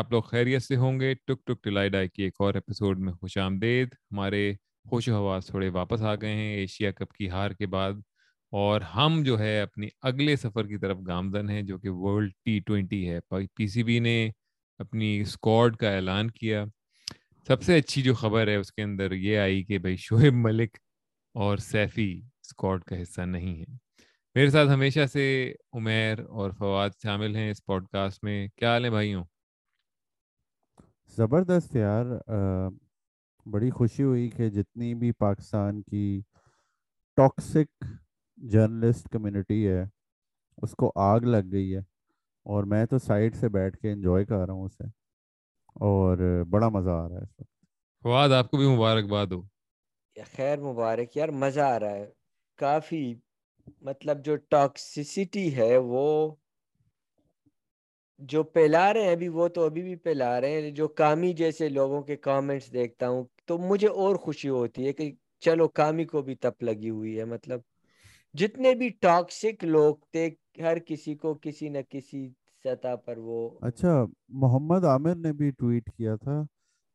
آپ لوگ خیریت سے ہوں گے۔ ٹک ٹک ٹلائی ڈائی کی ایک اور ایپیسوڈ میں خوش آمدید۔ ہمارے خوش و حواس تھوڑے واپس آ گئے ہیں ایشیا کپ کی ہار کے بعد۔ اور ہم جو ہے اپنی اگلے سفر کی طرف گامزن ہیں جو کہ ورلڈ ٹی ٹوینٹی ہے۔ پی سی بی نے اپنی اسکواڈ کا اعلان کیا۔ سب سے اچھی جو خبر ہے اس کے اندر یہ آئی کہ بھائی شعیب ملک اور سیفی اسکواڈ کا حصہ نہیں ہے میرے ساتھ ہمیشہ سے عمیر اور فواد شامل ہیں اس پوڈ کاسٹ میں۔ کیا حال ہے بھائیوں؟ زبردست یار بڑی خوشی ہوئی کہ جتنی بھی پاکستان کی ٹاکسک جرنلسٹ کمیونٹی ہے اس کو آگ لگ گئی ہے۔ اور میں تو سائڈ سے بیٹھ کے انجوائے کر رہا ہوں اسے۔ اور بڑا مزہ آ رہا ہے اس وقت۔ فواد آپ کو بھی مبارکباد ہو۔ خیر مبارک یار مزہ آ رہا ہے۔ کافی مطلب جو ٹاکسیسٹی ہے وہ جو پھیلا رہے ہیں ابھی وہ تو ابھی بھی پھیلا رہے ہیں۔ جو کامی جیسے لوگوں کے کامنٹس دیکھتا ہوں تو مجھے اور خوشی ہوتی ہے کہ چلو کامی کو بھی تپ لگی ہوئی ہے۔ مطلب جتنے بھی ٹاکسک لوگ تھے ہر کسی کو کسی نہ کسی سطح پر وہ اچھا محمد عامر نے بھی ٹویٹ کیا تھا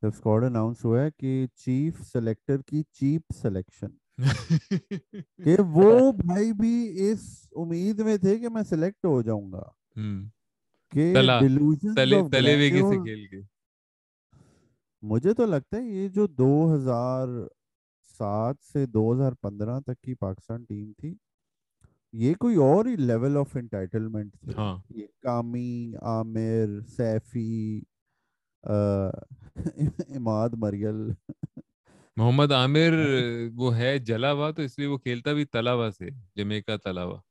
جب اسکواڈ اناؤنس ہوا ہے کہ چیف سلیکٹر کی چیپ سلیکشن کہ وہ بھائی بھی اس امید میں تھے کہ میں سلیکٹ ہو جاؤں گا۔ مجھے تو لگتا ہے یہ جو دو ہزار سات سے دو ہزار پندرہ تک کی پاکستان ٹیم تھی یہ کوئی اور ہی لیول آف انٹائٹلمنٹ تھی۔ یہ کامی عامر سیفی اماد مریل۔ محمد عامر وہ ہے جلا ہوا تو اس لیے وہ کھیلتا بھی تلا ہوا سے جمیکا تلا ہوا۔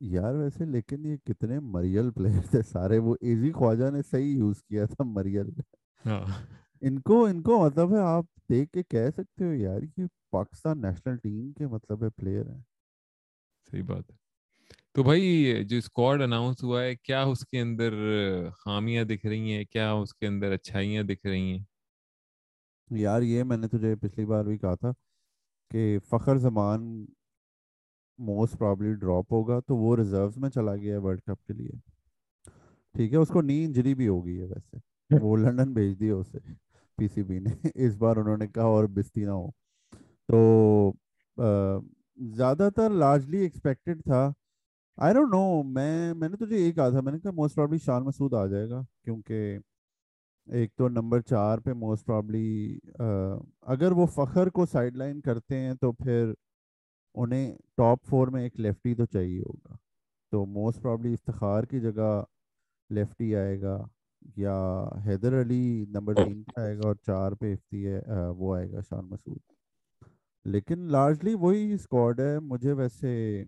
یار ویسے لیکن یہ کتنے مریل پلیئر تھے سارے وہ ایزی خواجہ نے صحیح یوز کیا تھا مریل۔ ہاں۔ ان کو ان کو مطلب ہے آپ دیکھ کے کہہ سکتے ہو یار کہ پاکستان نیشنل ٹیم کے مطلب ہے پلیئر ہیں۔ صحیح بات ہے۔ تو بھائی جو اسکواڈ اناؤنس ہوا ہے کیا اس کے اندر خامیاں دکھ رہی ہیں؟ کیا اس کے اندر اچھائیاں دکھ رہی ہیں؟ یار یہ میں نے تجھے پچھلی بار بھی کہا تھا کہ فخر زمان موسٹ پرابلی ڈراپ ہوگا تو وہ ریزروز میں چلا گیا ہے ورلڈ کپ کے لیے۔ ٹھیک ہے اس کو نی انجری بھی ہو گئی ہے ویسے۔ وہ لنڈن بھیج دیا اسے پی سی بی نے۔ اس بار انہوں نے کہا اور بستی نہ ہو۔ تو زیادہ تر لارجلی ایکسپیکٹڈ تھا۔ آئی ڈونٹ نو میں میں نے تجھے یہ کہا تھا میں نے کہا موسٹ پرابلی شان مسعود آ جائے گا۔ کیونکہ ایک تو نمبر چار پہ موسٹ پرابلی اگر وہ فخر کو سائڈ لائن کرتے ہیں تو پھر انہیں ٹاپ فور میں ایک لیفٹی تو چاہیے ہوگا۔ تو موسٹ پرابلی افتخار کی جگہ لیفٹی آئے گا یا حیدر علی نمبر تین پہ آئے گا اور چار پہ افتی ہے وہ آئے گا شان مسعود۔ لیکن لارجلی وہی اسکواڈ ہے مجھے ویسے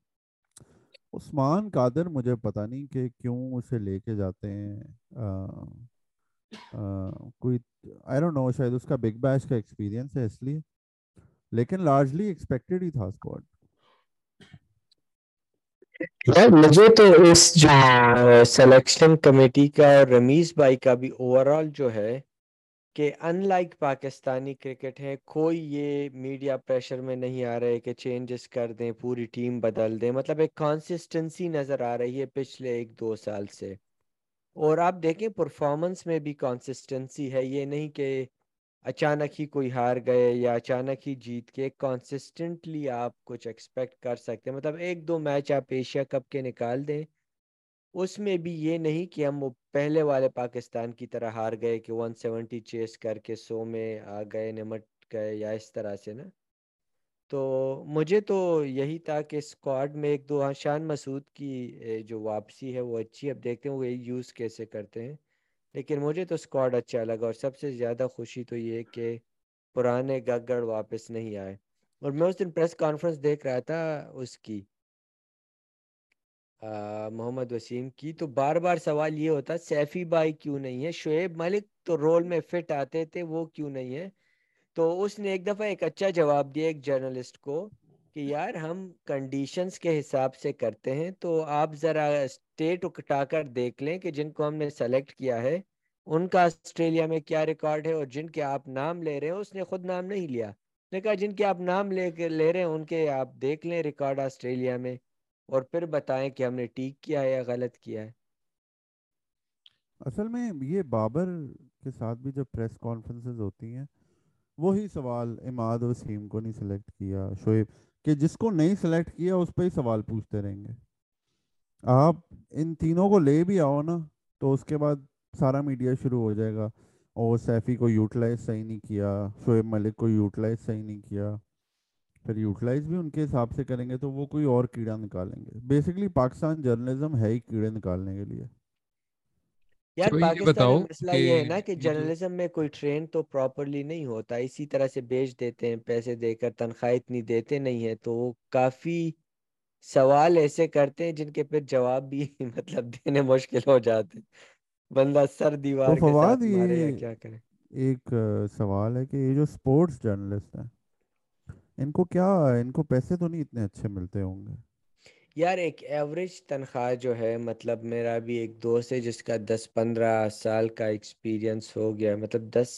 عثمان قادر مجھے پتا نہیں کہ کیوں اسے لے کے جاتے ہیں کوئی آئی ڈونٹ نو شاید اس کا بگ بیش کا ایکسپیرینس ہے اس لیے۔ لیکن لارجلی ایکسپیکٹڈ ہی تھا اسکواڈ مجھے تو اس جو سلیکشن کمیٹی کا اور رمیز بھائی کا بھی اوور آل جو ہے کہ ان لائک پاکستانی کرکٹ ہے، کوئی یہ میڈیا پریشر میں نہیں آ رہے کہ چینجز کر دیں، پوری ٹیم بدل دیں۔ مطلب ایک کانسسٹنسی نظر آ رہی ہے پچھلے ایک دو سال سے۔ اور آپ دیکھیں پرفارمنس میں بھی کانسسٹنسی ہے۔ یہ نہیں کہ اچانک ہی کوئی ہار گئے یا اچانک ہی جیت کے کانسسٹنٹلی آپ کچھ ایکسپیکٹ کر سکتے ہیں۔ مطلب ایک دو میچ آپ ایشیا کپ کے نکال دیں۔ اس میں بھی یہ نہیں کہ ہم وہ پہلے والے پاکستان کی طرح ہار گئے کہ ون سیونٹی چیس کر کے سو میں آ گئے، نمٹ گئے یا اس طرح سے نا۔ تو مجھے تو یہی تھا کہ اسکواڈ میں ایک دو ہاں، شان مسعود کی جو واپسی ہے وہ اچھی، اب دیکھتے ہیں وہ یوز کیسے کرتے ہیں۔ لیکن مجھے تو اسکواڈ اچھا لگا اور سب سے زیادہ خوشی تو یہ کہ پرانے گگڑ واپس نہیں آئے اور میں اس دن پریس کانفرنس دیکھ رہا تھا اس کی آ, محمد وسیم کی۔ تو بار بار سوال یہ ہوتا سیفی بھائی کیوں نہیں ہے؟ شعیب ملک تو رول میں فٹ آتے تھے وہ کیوں نہیں ہے؟ تو اس نے ایک دفعہ ایک اچھا جواب دیا ایک جرنلسٹ کو۔ کہ یار ہم کنڈیشنز کے حساب سے کرتے ہیں، تو آپ ذرا اسٹیٹ اکٹا کر دیکھ لیں کہ جن کو ہم نے سلیکٹ کیا ہے، ان کا آسٹریلیا میں کیا ریکارڈ ہے اور جن کے آپ نام لے رہے ہیں اس نے خود نام نہیں لیا۔ نے کہا جن کے آپ نام لے کے لے رہے ہیں، ان کے آپ دیکھ لیں ریکارڈ آسٹریلیا میں اور پھر بتائیں کہ ہم نے ٹھیک کیا ہے یا غلط کیا ہے۔ اصل میں یہ بابر کے ساتھ بھی جب پریس کانفرنسز ہوتی ہیں، وہی سوال اماد وسیم کو نہیں سلیکٹ کیا، شعیب۔ کہ جس کو نہیں سلیکٹ کیا اس پہ ہی سوال پوچھتے رہیں گے۔ آپ ان تینوں کو لے بھی آؤ نا تو اس کے بعد سارا میڈیا شروع ہو جائے گا۔ اور سیفی کو یوٹیلائز صحیح نہیں کیا، شعیب ملک کو یوٹیلائز صحیح نہیں کیا۔ پھر یوٹیلائز بھی ان کے حساب سے کریں گے تو وہ کوئی اور کیڑا نکالیں گے۔ بیسکلی پاکستان جرنلزم ہے ہی کیڑے نکالنے کے لیے۔ یار پاکستان میں مسئلہ یہ ہے نا کہ مجھے جرنلزم میں کوئی ٹرین تو پراپرلی نہیں ہوتا اسی طرح سے بیچ دیتے ہیں پیسے دے کر تنخواہ اتنی دیتے نہیں ہیں تو وہ کافی سوال ایسے کرتے ہیں جن کے پھر جواب بھی مطلب دینے مشکل ہو جاتے ہیں۔ بندہ سر دیوار کے ساتھ مارے کیا کرے؟ ایک سوال ہے کہ یہ جو سپورٹس جرنلسٹ ہیں ان کو کیا ان کو پیسے تو نہیں اتنے اچھے ملتے ہوں گے؟ یار ایک ایوریج تنخواہ جو ہے مطلب میرا بھی ایک دوست ہے جس کا دس پندرہ سال کا ایکسپیرینس ہو گیا مطلب دس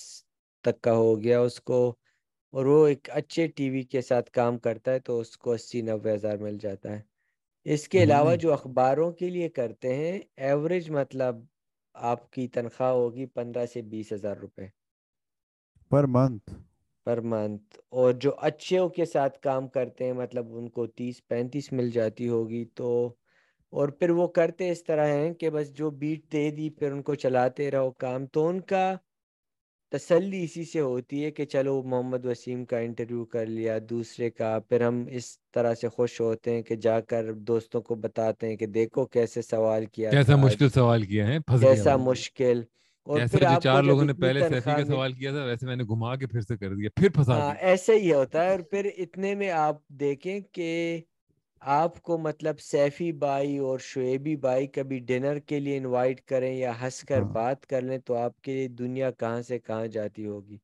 تک کا ہو گیا اس کو۔ اور وہ ایک اچھے ٹی وی کے ساتھ کام کرتا ہے تو اس کو اسی نوے ہزار مل جاتا ہے۔ اس کے علاوہ مہینے جو اخباروں کے لیے کرتے ہیں ایوریج مطلب آپ کی تنخواہ ہوگی پندرہ سے بیس ہزار روپے۔ پر منتھ پر منتھ اور جو اچھوں کے ساتھ کام کرتے ہیں مطلب ان کو تیس پینتیس مل جاتی ہوگی تو اور پھر وہ کرتے اس طرح ہیں کہ بس جو بیٹ دے دی پھر ان کو چلاتے رہو کام۔ تو ان کا تسلی اسی سے ہوتی ہے کہ چلو محمد وسیم کا انٹرویو کر لیا دوسرے کا۔ پھر ہم اس طرح سے خوش ہوتے ہیں کہ جا کر دوستوں کو بتاتے ہیں کہ دیکھو کیسے سوال کیا کیسا مشکل سوال کیا ہے کیسا مشکل۔ اور پھر جو چار لوگوں نے پہلے سیفی کا سوال کیا تھا ویسے میں نے گھما کے پھر سے کر دیا پھر پھنسا ہاں ایسے ہی ہوتا ہے اور پھر اتنے میں آپ دیکھیں کہ آپ کو مطلب سیفی بھائی اور شعیبی بھائی کبھی ڈنر کے لیے انوائٹ کریں یا ہنس کر ہاں۔ بات کر لیں تو آپ کے لیے دنیا کہاں سے کہاں جاتی ہوگی۔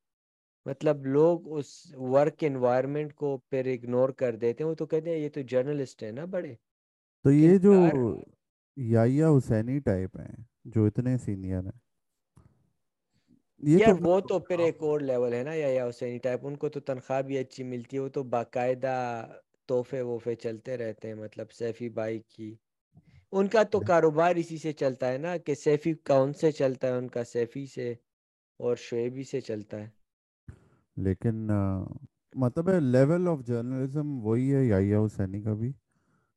مطلب لوگ اس ورک انوائرمنٹ کو پھر اگنور کر دیتے ہیں۔ وہ تو کہتے ہیں یہ تو جرنلسٹ ہیں نا بڑے۔ تو یہ جو حسینی ٹائپ ہیں جو اتنے سینئر ہیں۔ یار وہ تو پھر ایک اور لیول ہے نا یا حسینی ٹائپ ان کو تو تنخواہ بھی اچھی ملتی ہے وہ تو باقاعدہ تحفے وحفے چلتے رہتے ہیں مطلب سیفی بائی کی۔ ان کا تو کاروبار اسی سے چلتا ہے نا کہ سیفی کون سے چلتا ہے ان کا سیفی سے اور شعیبی سے چلتا ہے۔ لیکن مطلب ہے لیول آف جرنلزم وہی ہے یایا حسینی کا بھی۔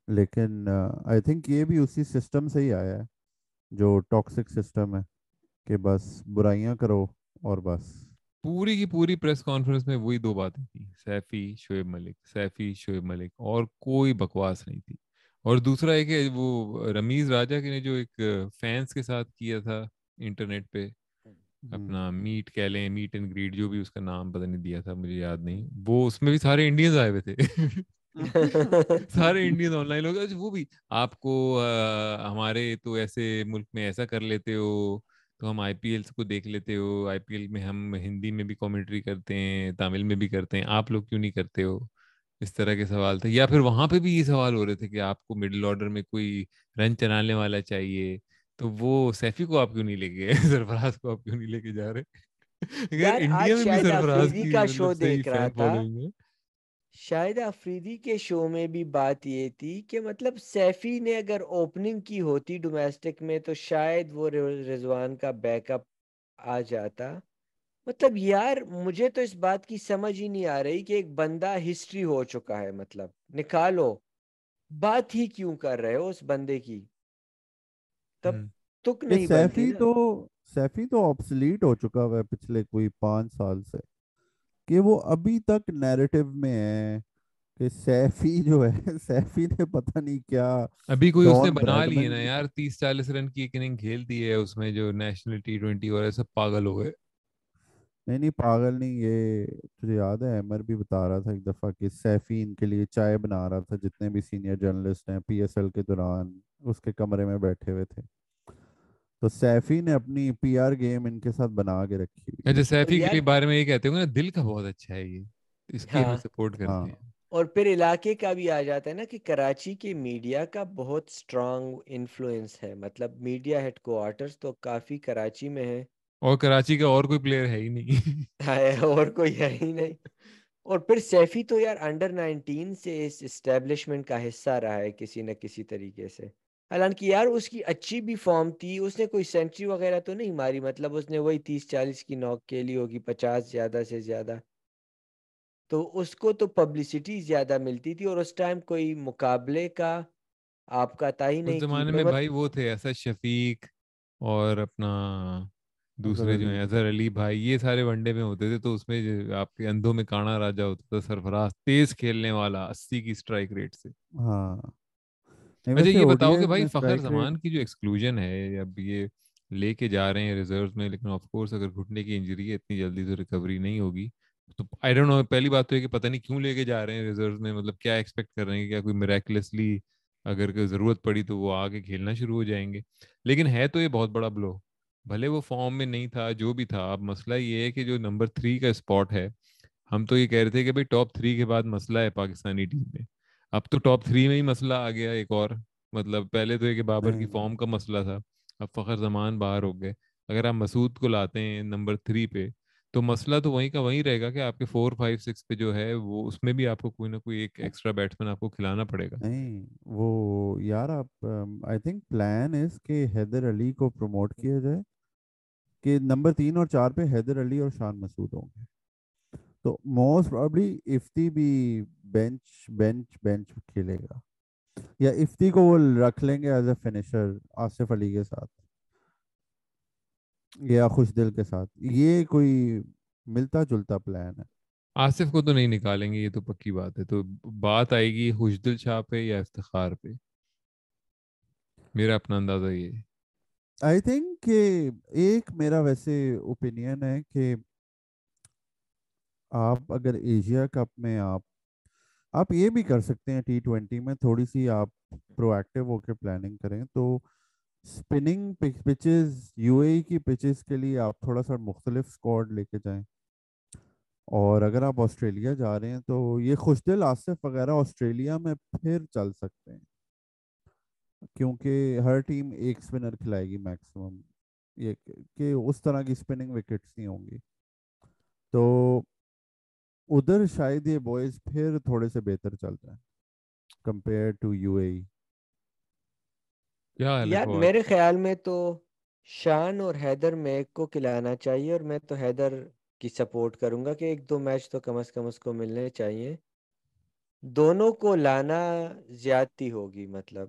لیکن آئی تھنک یہ بھی اسی سسٹم سے ہی آیا ہے جو ٹاکسک سسٹم ہے۔ کہ بس برائیاں کرو اور بس۔ پوری کی پوری پریس کانفرنس میں وہی دو باتیں تھیں سیفی شعیب ملک سیفی شعیب ملک اور کوئی بکواس نہیں تھی۔ اور دوسرا ہے وہ رمیز راجا کے نے جو ایک فینس کے ساتھ کیا تھا انٹرنیٹ پہ اپنا میٹ کہہ لیں میٹ اینڈ گریڈ جو بھی اس کا نام پتہ نہیں دیا تھا مجھے یاد نہیں۔ وہ اس میں بھی سارے انڈینز آئے ہوئے تھے۔ سارے انڈین آن لائن لوگ وہ بھی۔ آپ کو ہمارے تو ایسے ملک میں ایسا کر لیتے ہو۔ تو ہم آئی پی ایل کو دیکھ لیتے ہو آئی پی ایل میں ہم ہندی میں بھی کامنٹری کرتے ہیں تامل میں بھی کرتے ہیں آپ لوگ کیوں نہیں کرتے ہو؟ اس طرح کے سوال تھے یا پھر وہاں پہ بھی یہ سوال ہو رہے تھے کہ آپ کو مڈل آرڈر میں کوئی رن چلانے والا چاہیے تو وہ سیفی کو آپ کیوں نہیں لے کے گئے؟ سرفراز کو آپ کیوں نہیں لے کے جا رہے؟ انڈیا میں بھی سرفراز کی کا مطلب شو دیکھ رہا تھا۔ شاہد آفریدی کے شو میں بھی بات یہ تھی کہ مطلب سیفی نے اگر اوپننگ کی ہوتی ڈومیسٹک میں تو شاید وہ رضوان کا بیک اپ آ جاتا۔ مطلب یار مجھے تو اس بات کی سمجھ ہی نہیں آ رہی کہ ایک بندہ ہسٹری ہو چکا ہے مطلب نکالو۔ بات ہی کیوں کر رہے ہو اس بندے کی؟ تب تک نہیں بنتی سیفی تو سیفی تو آبسلیٹ ہو چکا ہوا ہے پچھلے کوئی پانچ سال سے۔ کہ وہ ابھی تک نیریٹو میں ہے کہ سیفی جو ہے سیفی نے پتہ نہیں کیا۔ ابھی کوئی اس نے بنا لی ہے نا یار تیس چالیس رن کی ایک اننگ کھیل دی ہے اس میں جو نیشنل ٹی ٹوینٹی اور سب پاگل ہو گئے۔ نہیں نہیں پاگل نہیں یہ تجھے یاد ہے عمر بھی بتا رہا تھا ایک دفعہ کہ سیفی ان کے لیے چائے بنا رہا تھا جتنے بھی سینئر جرنلسٹ ہیں پی ایس ایل کے دوران اس کے کمرے میں بیٹھے ہوئے تھے۔ تو سیفی نے اپنی پی آر گیم ان کے ساتھ بنا کے رکھی ہوئی اچھا سیفی کے بارے میں یہ کہتے ہوں نا دل کا بہت اچھا ہے یہ۔ اس کی ہاں۔ سپورٹ ہاں کرتے ہیں۔ اور پھر علاقے کا بھی آ جاتا ہے نا کہ کراچی کے میڈیا کا بہت سٹرانگ انفلوئنس ہے۔ مطلب میڈیا ہیڈ کوارٹرز تو کافی کراچی میں ہے اور کراچی کا اور کوئی پلیئر ہے ہی نہیں۔ ہے اور کوئی ہے ہی نہیں۔ اور پھر سیفی تو یار انڈر نائنٹین سے اس اسٹیبلشمنٹ کا حصہ رہا ہے کسی نہ کسی طریقے سے۔ حالانکہ یار اس کی اچھی بھی فارم تھی اس نے کوئی سینچری وغیرہ تو نہیں ماری؟ مطلب اس نے وہی تیس چالیس کی نوک کے لی ہوگی پچاس زیادہ سے زیادہ۔ تو اس کو تو پبلسٹی زیادہ ملتی تھی اور اس ٹائم کوئی مقابلے کا آپ کا تھا ہی نہیں زمانے میں بھائی وہ تھے اسد شفیق اور اپنا دوسرے جو ہیں اظہر علی بھائی یہ سارے ون ڈے میں ہوتے تھے تو اس میں آپ کے اندھوں میں کانا راجا ہوتا تھا سرفراز تیز کھیلنے والا اسی کی اسٹرائک ریٹ سے۔ ہاں۔ اچھا یہ بتاؤ کہ بھائی فخر زمان کی جو ایکسکلوژن ہے اب یہ لے کے جا رہے ہیں ریزرو میں لیکن آف کورس اگر گھٹنے کی انجری ہے اتنی جلدی سے ریکوری نہیں ہوگی۔ تو آئی ڈونٹ نو پہلی بات تو ہے کہ پتہ نہیں کیوں لے کے جا رہے ہیں ریزرو میں؟ مطلب کیا ایکسپیکٹ کر رہے ہیں؟ کیا کوئی میریکلسلی اگر کوئی ضرورت پڑی تو وہ آگے کھیلنا شروع ہو جائیں گے؟ لیکن ہے تو یہ بہت بڑا بلو بھلے وہ فارم میں نہیں تھا جو بھی تھا اب مسئلہ یہ ہے کہ جو نمبر تھری کا اسپاٹ ہے ہم تو یہ کہہ رہے تھے کہ بھائی ٹاپ تھری کے بعد مسئلہ ہے پاکستانی ٹیم میں۔ اب تو ٹاپ تھری میں ہی مسئلہ آ گیا ایک اور۔ مطلب پہلے تو یہ کہ بابر کی فارم کا مسئلہ تھا۔ اب فخر زمان باہر ہو گئے۔ اگر آپ مسعود کو لاتے ہیں نمبر تھری پہ تو مسئلہ تو وہیں کا وہیں رہے گا کہ آپ کے فور فائیو سکس پہ جو ہے وہ اس میں بھی آپ کو کوئی نہ کوئی ایک ایکسٹرا بیٹسمین آپ کو کھلانا پڑے گا۔ نہیں وہ یار آپ آئی تھنک پلان اس کہ حیدر علی کو پروموٹ کیا جائے کہ نمبر تین اور چار پہ حیدر علی اور شان مسعود ہوں گے۔ تو موسٹ پرابلی افتی بھی بینچ بینچ بینچ کھیلے گا۔ یا افتی کو وہ رکھ لیں گے as a finisher Asif Ali کے ساتھ۔ یا خوش دل کے ساتھ۔ یہ کوئی ملتا جلتا پلان ہے۔ آصف کو تو نہیں نکالیں گے یہ تو پکی بات ہے۔ تو بات آئے گی خوش دل شاہ پہ یا افتخار پہ؟ میرا اپنا اندازہ یہ آئی تھنک کہ ایک میرا ویسے اوپینین ہے کہ آپ اگر ایشیا کپ میں آپ آپ یہ بھی کر سکتے ہیں ٹی ٹوینٹی میں تھوڑی سی آپ پرو ایکٹیو ہو کے پلاننگ کریں تو اسپننگ پچز یو اے کی پچز کے لیے آپ تھوڑا سا مختلف اسکواڈ لے کے جائیں۔ اور اگر آپ آسٹریلیا جا رہے ہیں تو یہ خوش دل آصف وغیرہ آسٹریلیا میں پھر چل سکتے ہیں۔ کیونکہ ہر ٹیم ایک اسپنر کھلائے گی میکسیمم یہ کہ اس طرح کی اسپننگ وکٹس نہیں ہوں گی۔ تو ادھر شاید یہ بوائز پھر تھوڑے سے بہتر چل رہے ہیں کمپیئر ٹو یو اے یار میرے خیال میں تو شان اور حیدر میک کو کھلانا چاہیے اور میں تو حیدر کی سپورٹ کروں گا کہ ایک دو میچ تو کم از کم اس کو ملنے چاہیے۔ دونوں کو لانا زیادتی ہوگی مطلب۔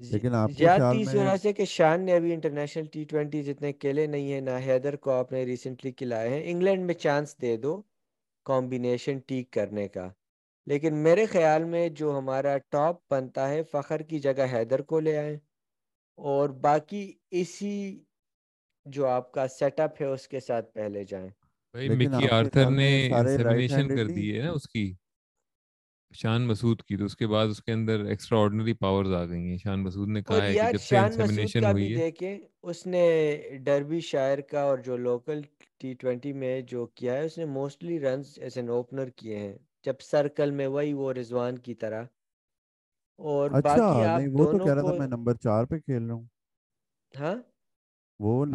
لیکن آپ زیادتی اس وجہ سے کہ شان نے ابھی انٹرنیشنل ٹی ٹوینٹی جتنے کھیلے نہیں ہیں نہ حیدر کو آپ نے ریسنٹلی کھلائے ہیں۔ انگلینڈ میں چانس دے دو۔ کمبینیشن ٹیک کرنے کا۔ لیکن میرے خیال میں جو ہمارا ٹاپ بنتا ہے فخر کی جگہ حیدر کو لے آئیں۔ اور باقی اسی جو آپ کا سیٹ اپ ہے اس کے ساتھ پہلے جائیں۔ بھائی مکی آرتھر نے انسیمینیشن کر دی ہے نا اس کی۔ شان مسعود کی تو اس کے بعد اس کے اندر ایکسٹرا آرڈنری پاورز آ گئی ہیں شان مسعود نے کہا ہے کہ جب سے انسیمینیشن ہوئی ہے۔ دیکھیں اس نے ڈربی شاعر کا اور جو لوکل ٹی ٹوینٹی میں جو کیا ہے اس نے mostly runs as an opener کیے ہیں۔ جب سرکل میں وہی وہ رضوان کی طرح۔ اور اچھا نہیں وہ تو کہہ رہا تھا میں نمبر چار پہ کھیل رہا ہوں۔ ہاں؟ وہ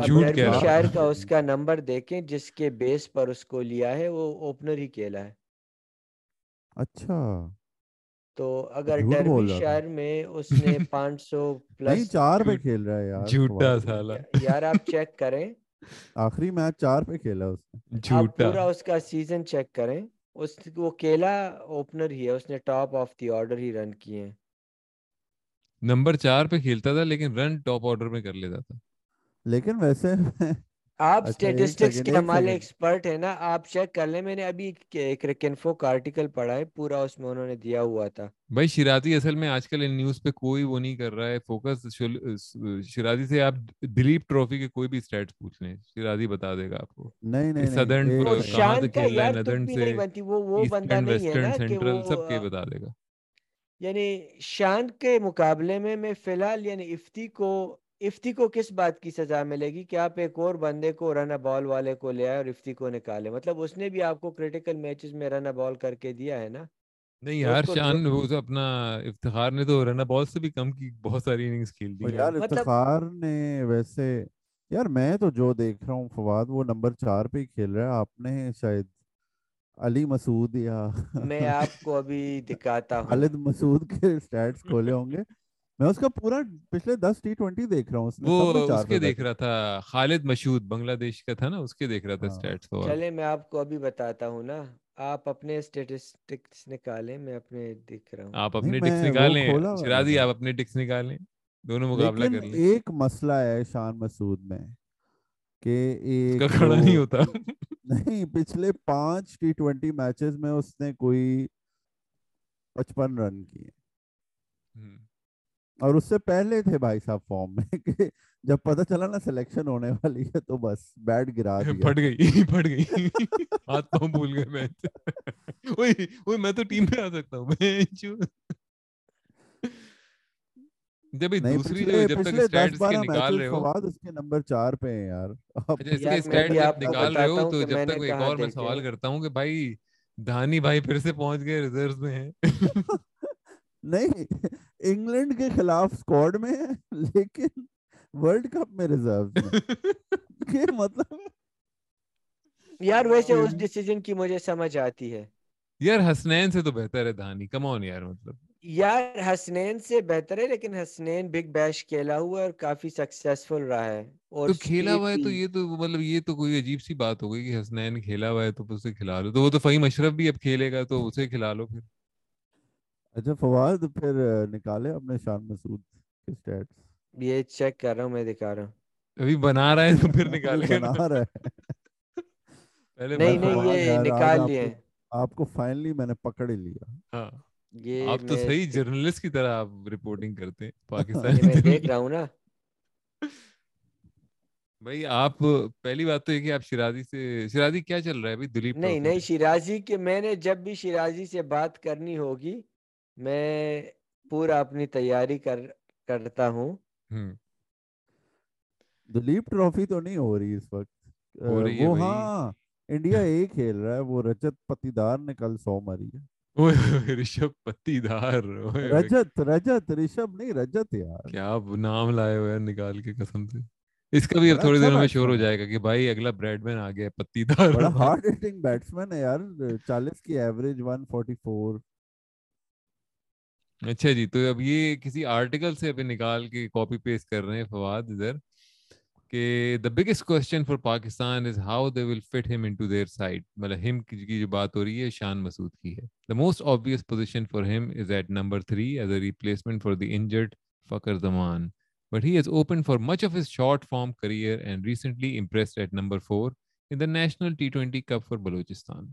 شاعر کا اس کا نمبر دیکھیں جس کے بیس پر اس کو لیا ہے وہ اوپنر ہی کھیلا ہے۔ اچھا۔ تو اگر ڈربی شہر میں اس نے پانچ سو پلس نہیں چار پہ کھیل رہا ہے یار جھوٹا سالا۔ یار آپ چیک کریں۔ آخری میچ چار پہ کھیلا اس نے۔ جھوٹا۔ پورا اس کا سیزن چیک کریں۔ اس وہ کیلا اوپنر ہی ہے۔ اس نے ٹاپ آف دی آرڈر ہی رن کیے ہیں۔ نمبر چار پہ کھیلتا تھا لیکن رن ٹاپ آرڈر میں کر لیتا تھا۔ لیکن ویسے آپ اسٹیٹسٹکس کے ہمارے ایکسپرٹ ہیں نا آپ چیک کر لیں میں نے ابھی ایک ریکنفو کا آرٹیکل پڑھا ہے پورا اس میں انہوں نے دیا ہوا تھا۔ بھائی شرازی اصل میں آج کل نیوز پہ کوئی وہ نہیں کر رہا ہے فوکس شرازی سے آپ دلیپ ٹرافی کے کوئی بھی سٹیٹس پوچھ لیں شرازی بتا دے گا آپ کو۔ نہیں نہیں سدرن کہاں سے کھیل رہا ہے ندرن سے وہ وہ بندہ نہیں ہے نا کہ وہ سب کے بتا دے گا۔ یعنی شان کے مقابلے میں میں فی الحال یعنی افتی کو افتی کو کس بات کی سزا ملے گی کہ آپ ایک اور بندے کو رن بال والے کو لے آئے اور افتی کو نکالے؟ مطلب اس نے بھی آپ کو کریٹیکل میچز میں رن بال کر کے دیا ہے نا؟ نہیں یار شان اپنا افتخار نے تو رن بال سے بھی کم کی بہت ساری اننگز کھیل دی یار مطلب افتخار نے ویسے یار میں تو جو دیکھ رہا ہوں فواد وہ نمبر چار پہ ہی کھیل رہا ہے۔ آپ نے شاید علی مسعود یا میں آپ کو ابھی دکھاتا ہوں۔ خالد مسعود کے سٹیٹس کھولے ہوں گے۔ میں اس کا پورا پچھلے دس ٹی ٹوینٹی دیکھ رہا ہوں وہ سب میں چار اس کے دیکھ رہا تھا خالد مشہود بنگلہ دیش کا تھا نا اس کے دیکھ رہا تھا ہاں۔ اسٹیٹس فواد چلے میں آپ کو ابھی بتاتا ہوں نا آپ اپنے اسٹیٹسٹکس نکالیں میں اپنے دکھ رہا ہوں۔ آپ اپنے ٹکس نکالیں شرازی آپ اپنے ٹکس نکالیں دونوں مقابلہ کر لیں۔ ایک مسئلہ ہے شان مسعود میں کہ ایک کھڑا نہیں ہوتا۔ نہیں پچھلے پانچ ٹی ٹوینٹی میچز میں اس نے کوئی پچپن رن کیے۔ اور اس سے پہلے تھے بھائی صاحب فارم میں کہ جب پتہ چلا نا سلیکشن ہونے والی ہے تو بس بیٹ گرا دیا۔ پھٹ گئی پھٹ گئی۔ ہاتھ پاؤں بھول گئے میچ وہی وہی میں تو ٹیم میں آ سکتا ہوں۔ میں جب دوسری جو جب تک اسٹیٹس کے نکال رہے ہو۔ فواد اس کے نمبر چار پہ ہیں یار۔ اچھا اس کے جب آپ نکال رہے ہو تو جب تک ایک اور میں سوال کرتا ہوں کہ بھائی دھانی بھائی پھر سے پہنچ گئے ریزرو میں ہیں۔ نہیں انگلینڈ کے خلاف اسکواڈ میں ہے لیکن ورلڈ کپ میں ریزرو کہ مطلب یار ویسے اس ڈیسیجن کی مجھے سمجھ آتی ہے۔ یار حسنین سے تو بہتر ہے دھانی۔ کم آن یار مطلب۔ یار حسنین سے بہتر ہے لیکن حسنین بگ بیش کھیلا ہوا ہے اور کافی سکسیسفل رہا ہے۔ اور تو کھیلا ہوا ہے تو یہ تو مطلب یہ تو کوئی عجیب سی بات ہو گئی کہ حسنین کھیلا ہوا ہے تو اسے کھلا لو۔ تو وہ تو فہیم اشرف بھی اب کھیلے گا تو اسے کھلا لو پھر۔ اچھا فواد پھر نکالے اپنے شان مسعود کے سٹیٹس یہ چیک کر رہا ہوں میں دکھا رہا ہوں۔ ابھی بنا رہا ہے تو پھر نکالے۔ بنا رہا ہے۔ پہلے نہیں نہیں یہ نکال لیے۔ آپ کو فائنلی میں نے پکڑ ہی لیا۔ ہاں۔ یہ آپ تو صحیح جرنلسٹ کی طرح آپ رپورٹنگ کرتے ہیں یہ پاکستانی میں دیکھ رہا ہوں نا۔ بھائی آپ پہلی بات تو یہ کہ آپ شرازی سے شرازی کیا چل رہا ہے ابھی؟ دلیپ نہیں نہیں شیرازی کے میں نے جب بھی شیرازی سے بات کرنی ہوگی میں پورا اپنی تیاری کر کرتا ہوں۔ دلیپ ٹرافی تو نہیں ہو رہی اس وقت۔ وہ ہاں انڈیا اے کھیل رہا ہے وہ رجت پتیدار نے کل سو ماری ہے۔ رشب پتی دار اوئے ہوئے۔ رجت رجت رشب نہیں رجت یار۔ کیا نام لائے ہوئے ہیں نکال کے قسم سے۔ اس کا بھی اب تھوڑی اچھا دیر میں شور ہو جائے گا کہ بھائی اگلا بریڈ مین آ گیا پتی دار بڑا ہارڈ ہٹنگ بیٹسمین ہے یار۔ چالیس کی ایوریج ون فورٹی فور اچھا جی تو اب یہ کسی آرٹیکل سے ابھی نکال کے کاپی پیسٹ کر رہے ہیں فواد ادھر کہ the biggest question for Pakistan is how they will fit him into their side مطلب ہم کی جو بات ہو رہی ہے، شان مسعود کی ہے۔ The most obvious position for him is at number three as a replacement for the injured Fakhar Zaman but he has opened for much of his short form career and recently impressed at number four in the national T20 Cup for Balochistan.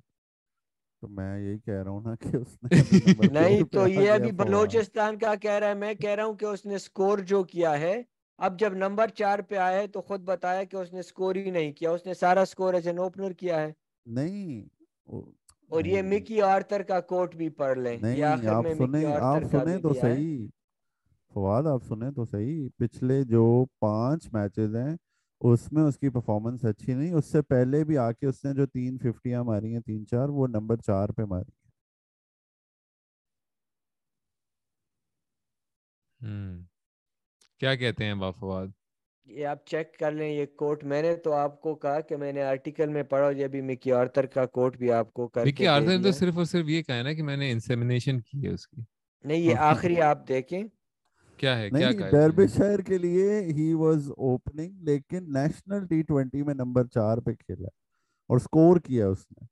تو میں یہی کہہ رہا ہوں نا کہ اس نے نہیں تو یہ ابھی بلوچستان کا کہہ رہا ہے میں کہہ رہا ہوں کہ اس نے سکور جو کیا ہے اب جب نمبر چار پہ آیا ہے تو خود بتایا کہ اس نے سکور ہی نہیں کیا اس نے سارا سکور ایز این اوپنر کیا ہے۔ نہیں اور یہ مکی آرتر کا کوٹ بھی پڑھ لیں نہیں آپ سنیں آپ سنیں تو صحیح۔ فواد آپ سنیں تو صحیح۔ پچھلے جو پانچ میچز ہیں اس میں اس کی پرفارمنس اچھی نہیں اس سے پہلے بھی آ کے اس نے جو تین ففٹیاں ماری ہیں تین چار وہ نمبر چار پہ ماری ہیں۔ کیا کہتے ہیں با فواد؟ یہ آپ چیک کر لیں یہ کوٹ میں نے تو آپ کو کہا کہ میں نے آرٹیکل میں پڑھا یہ بھی مکی آرتر کا کوٹ بھی آپ کو کر مکی آرتھر نے تو صرف اور صرف یہ کہا ہے نا کہ میں نے انسیمینیشن کی ہے اس کی۔ نہیں یہ آخری آپ دیکھیں۔ کیا ہے کیا ڈربی؟ شہر کے لیے ہی واز اوپننگ لیکن نیشنل ٹی ٹوینٹی میں نمبر چار پہ کھیلا اور سکور کیا اس نے۔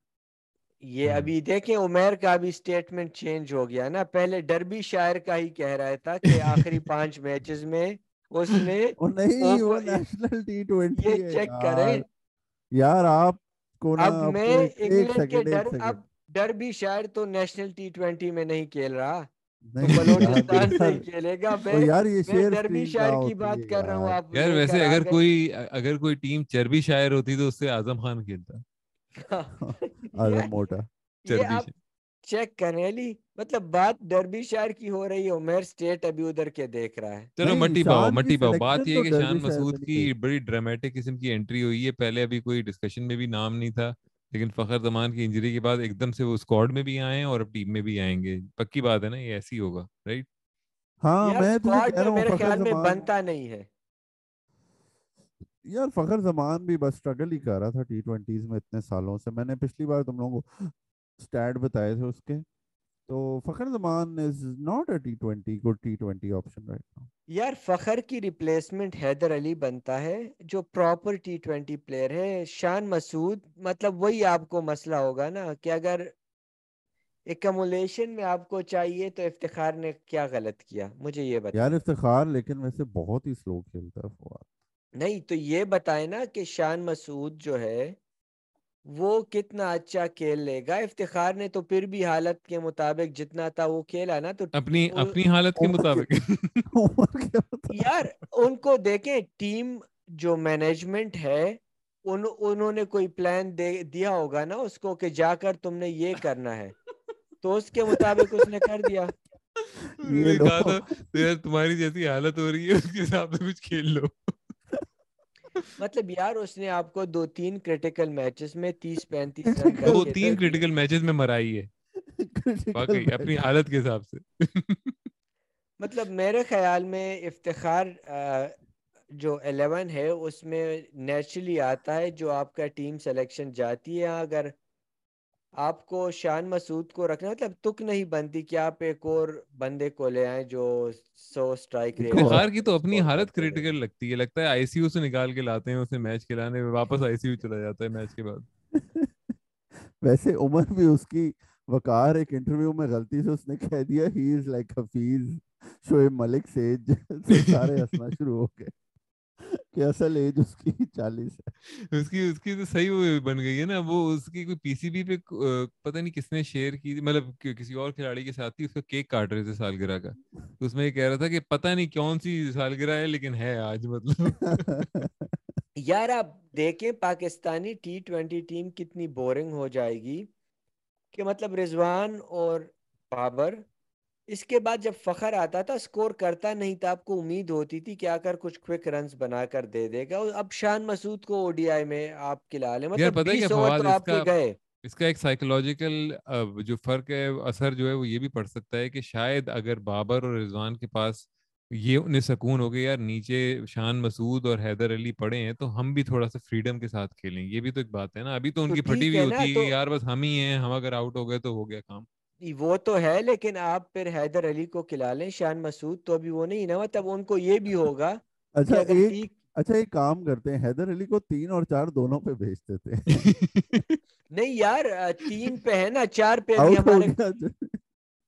یہ ہوں۔ ابھی دیکھیں عمیر کا بھی سٹیٹمنٹ چینج ہو گیا نا۔ پہلے ڈربی شاعر کا ہی کہہ رہا تھا کہ آخری پانچ میچز میں اس نے نہیں وہ نیشنل ٹی ٹوینٹی یہ چیک کریں۔ یار آپ کو اب میں انگلینڈ کے اب ڈربی شاعر تو نیشنل ٹی ٹوینٹی میں نہیں کھیل رہا۔ یار یہ شاعر کی بات کر رہا ہوں آپ یار ویسے اگر کوئی اگر کوئی ٹیم چربی شاعر ہوتی تو اس سے اعظم خان کھیلتا۔ اعظم موٹا۔ چربی چیک کریں علی مطلب بات ڈربی شاعر کی ہو رہی ہے عمیر سٹیٹ ابھی ادھر کے دیکھ رہا ہے۔ چلو مٹی پاؤ مٹی پاؤ۔ بات یہ کہ شان شہر مسعود کی بڑی ڈرامیٹک قسم کی انٹری ہوئی ہے۔ پہلے ابھی کوئی ڈسکشن میں بھی نام نہیں تھا۔ لیکن فخر زمان کی انجری کے بعد ایک دم سے وہ اسکواڈ میں بھی آئے ہیں اور اب ٹیم میں بھی آئیں گے۔ پکی بات ہے نا یہ ایسی ہوگا رائٹ ہاں میں تجھے اسکواڈ کہہ میں رہا ہوں میرے فخر خیال میں زمان بنتا نہیں ہے۔ یار فخر زمان بھی بس سٹرگل ہی کر رہا تھا ٹی ٹوینٹیز میں اتنے سالوں سے۔ میں نے پچھلی بار تم لوگوں کو سٹیٹ بتائے تھے اس کے۔ تو Fakhar Zaman is not a T twenty good T twenty option right now یار فخر کی ریپلیسمنٹ حیدر علی بنتا ہے جو پراپر ٹی ٹوینٹی پلیئر ہے شان مسعود مطلب وہی آپ کو مسئلہ ہوگا نا کہ اگر ایکمولیشن میں آپ کو چاہیے تو افتخار نے کیا غلط کیا مجھے یہ بتا۔ یار افتخار لیکن ویسے بہت ہی سلو کھیلتا ہے فواد۔ نہیں تو یہ بتائے نا کہ شان مسعود جو ہے وہ کتنا اچھا کھیل لے گا۔ افتخار نے تو پھر بھی حالت کے مطابق جتنا تھا وہ کھیلا نا تو اپنی اپنی حالت کے مطابق؟ یار ان کو دیکھیں ٹیم جو مینجمنٹ ہے ان انہوں نے کوئی پلان دے دیا ہوگا نا اس کو کہ جا کر تم نے یہ کرنا ہے۔ تو اس کے مطابق اس نے کر دیا۔ تمہاری جیسی حالت ہو رہی ہے اس کے سے کچھ کھیل لو۔ مطلب یار اس نے آپ کو دو تین کریٹیکل میچز میں تیس پینتیس رن دو تین۔ کریٹیکل میچز میں مرائی ہے واقعی. اپنی حالت کے حساب سے مطلب میرے خیال میں افتخار جو الیون ہے اس میں نیچرلی آتا ہے جو آپ کا ٹیم سلیکشن جاتی ہے اگر آپ کو شان مسعود کو رکھنا مطلب تک نہیں بنتی کہ آپ ایک اور بندے کو لے آئیں جو سو اسٹرائک ریٹ افتخار کی تو اپنی حالت کریٹیکل لگتی ہے لگتا ہے آئی سی یو سے نکال کے لاتے ہیں اسے میچ کھلانے میں واپس آئی سی یو چلا جاتا ہے میچ کے بعد۔ ویسے عمر بھی اس کی وقار ایک انٹرویو میں غلطی سے اس نے کہہ دیا ہی از لائک حفیظ شعیب ملک سیج سے سارے ہنسنا شروع ہو گئے۔ کہ اصل ایج اس کی چالیس ہے؟ اس کی اس کی تو صحیح وہ بن گئی ہے نا وہ اس کی کوئی پی سی بی پہ پتہ نہیں کس نے شیئر کی تھی مطلب کسی اور کھلاڑی کے ساتھ تھی اس کا کیک کاٹ رہے تھے سالگرہ کا۔ اس میں یہ کہہ رہا تھا کہ پتہ نہیں کون سی سالگرہ ہے لیکن ہے آج مطلب۔ یار آپ دیکھیں پاکستانی ٹی ٹوینٹی ٹیم کتنی بورنگ ہو جائے گی کہ مطلب رضوان اور بابر اس کے بعد جب فخر آتا تھا سکور کرتا نہیں تھا آپ کو امید ہوتی تھی کہ آ کر کچھ کوئک رنز بنا کر دے دے گا۔ اب شان مسعود کو او ڈی آئی میں آپ کھلا یار مطلب بیس اوور تو آپ کے گئے۔ اس کا ایک سائیکولوجیکل جو فرق ہے اثر جو ہے وہ یہ بھی پڑ سکتا ہے کہ شاید اگر بابر اور رضوان کے پاس یہ انہیں سکون ہو گیا یار نیچے شان مسعود اور حیدر علی پڑے ہیں تو ہم بھی تھوڑا سا فریڈم کے ساتھ کھیلیں۔ یہ بھی تو ایک بات ہے نا۔ ابھی تو ان کی پھٹی ہوئی نا، ہوتی ہے یار بس ہم ہی ہیں ہم اگر آؤٹ ہو گئے تو ہو گیا کام۔ وہ تو ہے لیکن آپ پھر حیدر علی کو کھلا لیں شان مسعود تو ابھی وہ نہیں نا مطلب ان کو یہ بھی ہوگا اچھا ایک اچھا ایک کام کرتے ہیں حیدر علی کو تین اور چار دونوں پہ بھیج دیتے ہیں نہیں یار تین پہ ہے نا چار پہ ہمارے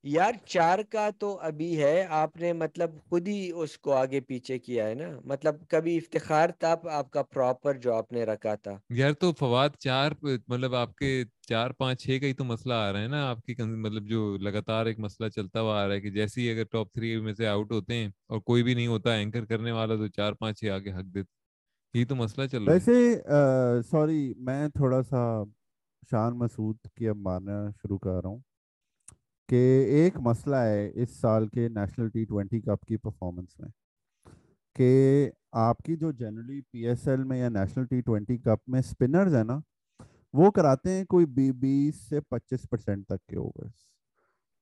یار چار کا تو ابھی ہے آپ نے مطلب خود ہی اس کو آگے پیچھے کیا ہے نا؟ مطلب کبھی افتخار تھا آپ کا پراپر جو آپ نے رکھا تھا؟ یار تو فواد چار مطلب آپ کے چار پانچ چھ کا ہی تو مسئلہ آ رہا ہے نا آپ کی مطلب جو لگاتار ایک مسئلہ چلتا ہوا آ رہا ہے کہ جیسے ہی اگر ٹاپ تھری میں سے آؤٹ ہوتے ہیں اور کوئی بھی نہیں ہوتا اینکر کرنے والا تو چار پانچ چھ آگے حق دیتے یہی تو مسئلہ چل رہا ہے۔ ویسے سوری میں تھوڑا سا شان مسعود کی اب ماننا شروع کر رہا ہوں۔ کہ ایک مسئلہ ہے اس سال کے نیشنل ٹی ٹوینٹی کپ کی پرفارمنس میں، کہ آپ کی جو جنرلی پی ایس ایل میں یا نیشنل ٹی ٹوینٹی کپ میں اسپنرز ہیں نا، وہ کراتے ہیں کوئی بی، بیس سے پچیس پرسینٹ تک کے اوورس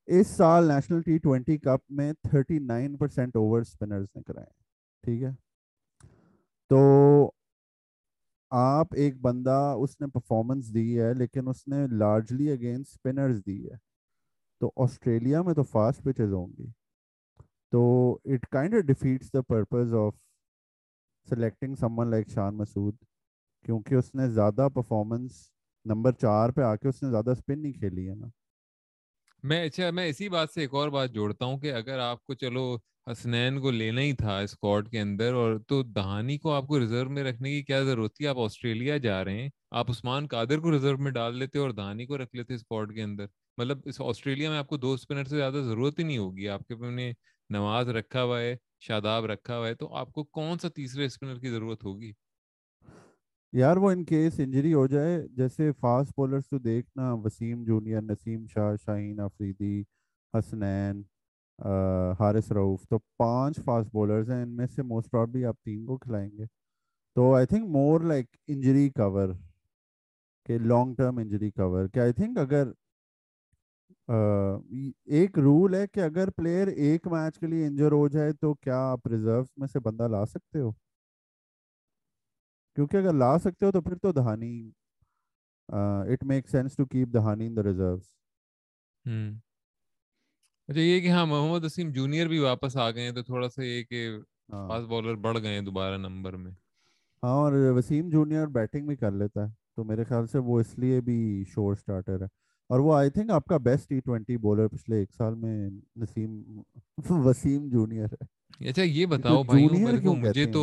اس سال نیشنل ٹی ٹوینٹی کپ میں thirty nine percent over spinners نے کرائے ہیں ٹھیک ہے؟ تو آپ ایک بندہ اس نے پرفارمنس دی ہے، لیکن اس نے لارجلی اگینسٹ اسپنرز دی ہے۔ تو آسٹریلیا میں تو فاسٹ پچز ہوں گی۔ تو it kind of defeats the purpose of selecting someone like Shan Masood کیونکہ اس نے زیادہ پرفارمنس نمبر چار پہ آ کے اس نے زیادہ اسپن نہیں کھیلی ہے نا۔ میں اچھا میں اسی بات سے ایک اور بات جوڑتا ہوں کہ اگر آپ کو چلو حسنین کو لینا ہی تھا اسکواڈ کے اندر اور تو دہانی کو آپ کو ریزرو میں رکھنے کی کیا ضرورت تھی؟ آپ آسٹریلیا جا رہے ہیں، آپ عثمان قادر کو ریزرو میں ڈال لیتے اور دہانی کو رکھ لیتے اسکواڈ کے اندر۔ مطلب اس آسٹریلیا میں آپ کو دو اسپنر سے زیادہ ضرورت ہی نہیں ہوگی، آپ کے اپنے نواز رکھا ہوا ہے، شاداب رکھا ہوا ہے، تو آپ کو کون سا تیسرے اسپنر کی ضرورت ہوگی؟ یار وہ ان کیس انجری ہو جائے، جیسے فاسٹ بولرز تو دیکھنا، وسیم جونیئر، نسیم شاہ، شاہین آفریدی حسنین حارث رعوف تو پانچ فاسٹ بولرز ہیں، ان میں سے موسٹ پرابلی آپ تین کو کھلائیں گے۔ تو I think more like injury cover کہ لانگ ٹرم انجری کور کہ آئی تھنک اگر ایک رول ہے کہ اگر پلیئر ایک میچ کے لیے انجر ہو جائے تو کیا آپ ریزروز میں سے بندہ لا سکتے ہو؟ کیونکہ اگر لا سکتے ہو تو پھر تو Dahani it make sense to keep Dahani in the reserves اچھا یہ کہ ہاں محمد وسیم جونیئر بھی واپس آ گئے ہیں تو تھوڑا سا یہ کہ ہاں۔ فاسٹ بالر بڑھ گئے ہیں دوبارہ نمبر میں۔ ہاں اور وسیم جونیئر بیٹنگ بھی کر لیتا ہے تو میرے خیال سے وہ اس لیے بھی شور سٹارٹر ہے۔ اور وہ آئی تھنک آپ کا بیسٹ ٹی ٹوینٹی بولر پچھلے ایک سال میں نسیم وسیم جونیئر ہے۔ اچھا یہ بتاؤ بھائیوں کیوں مجھے تو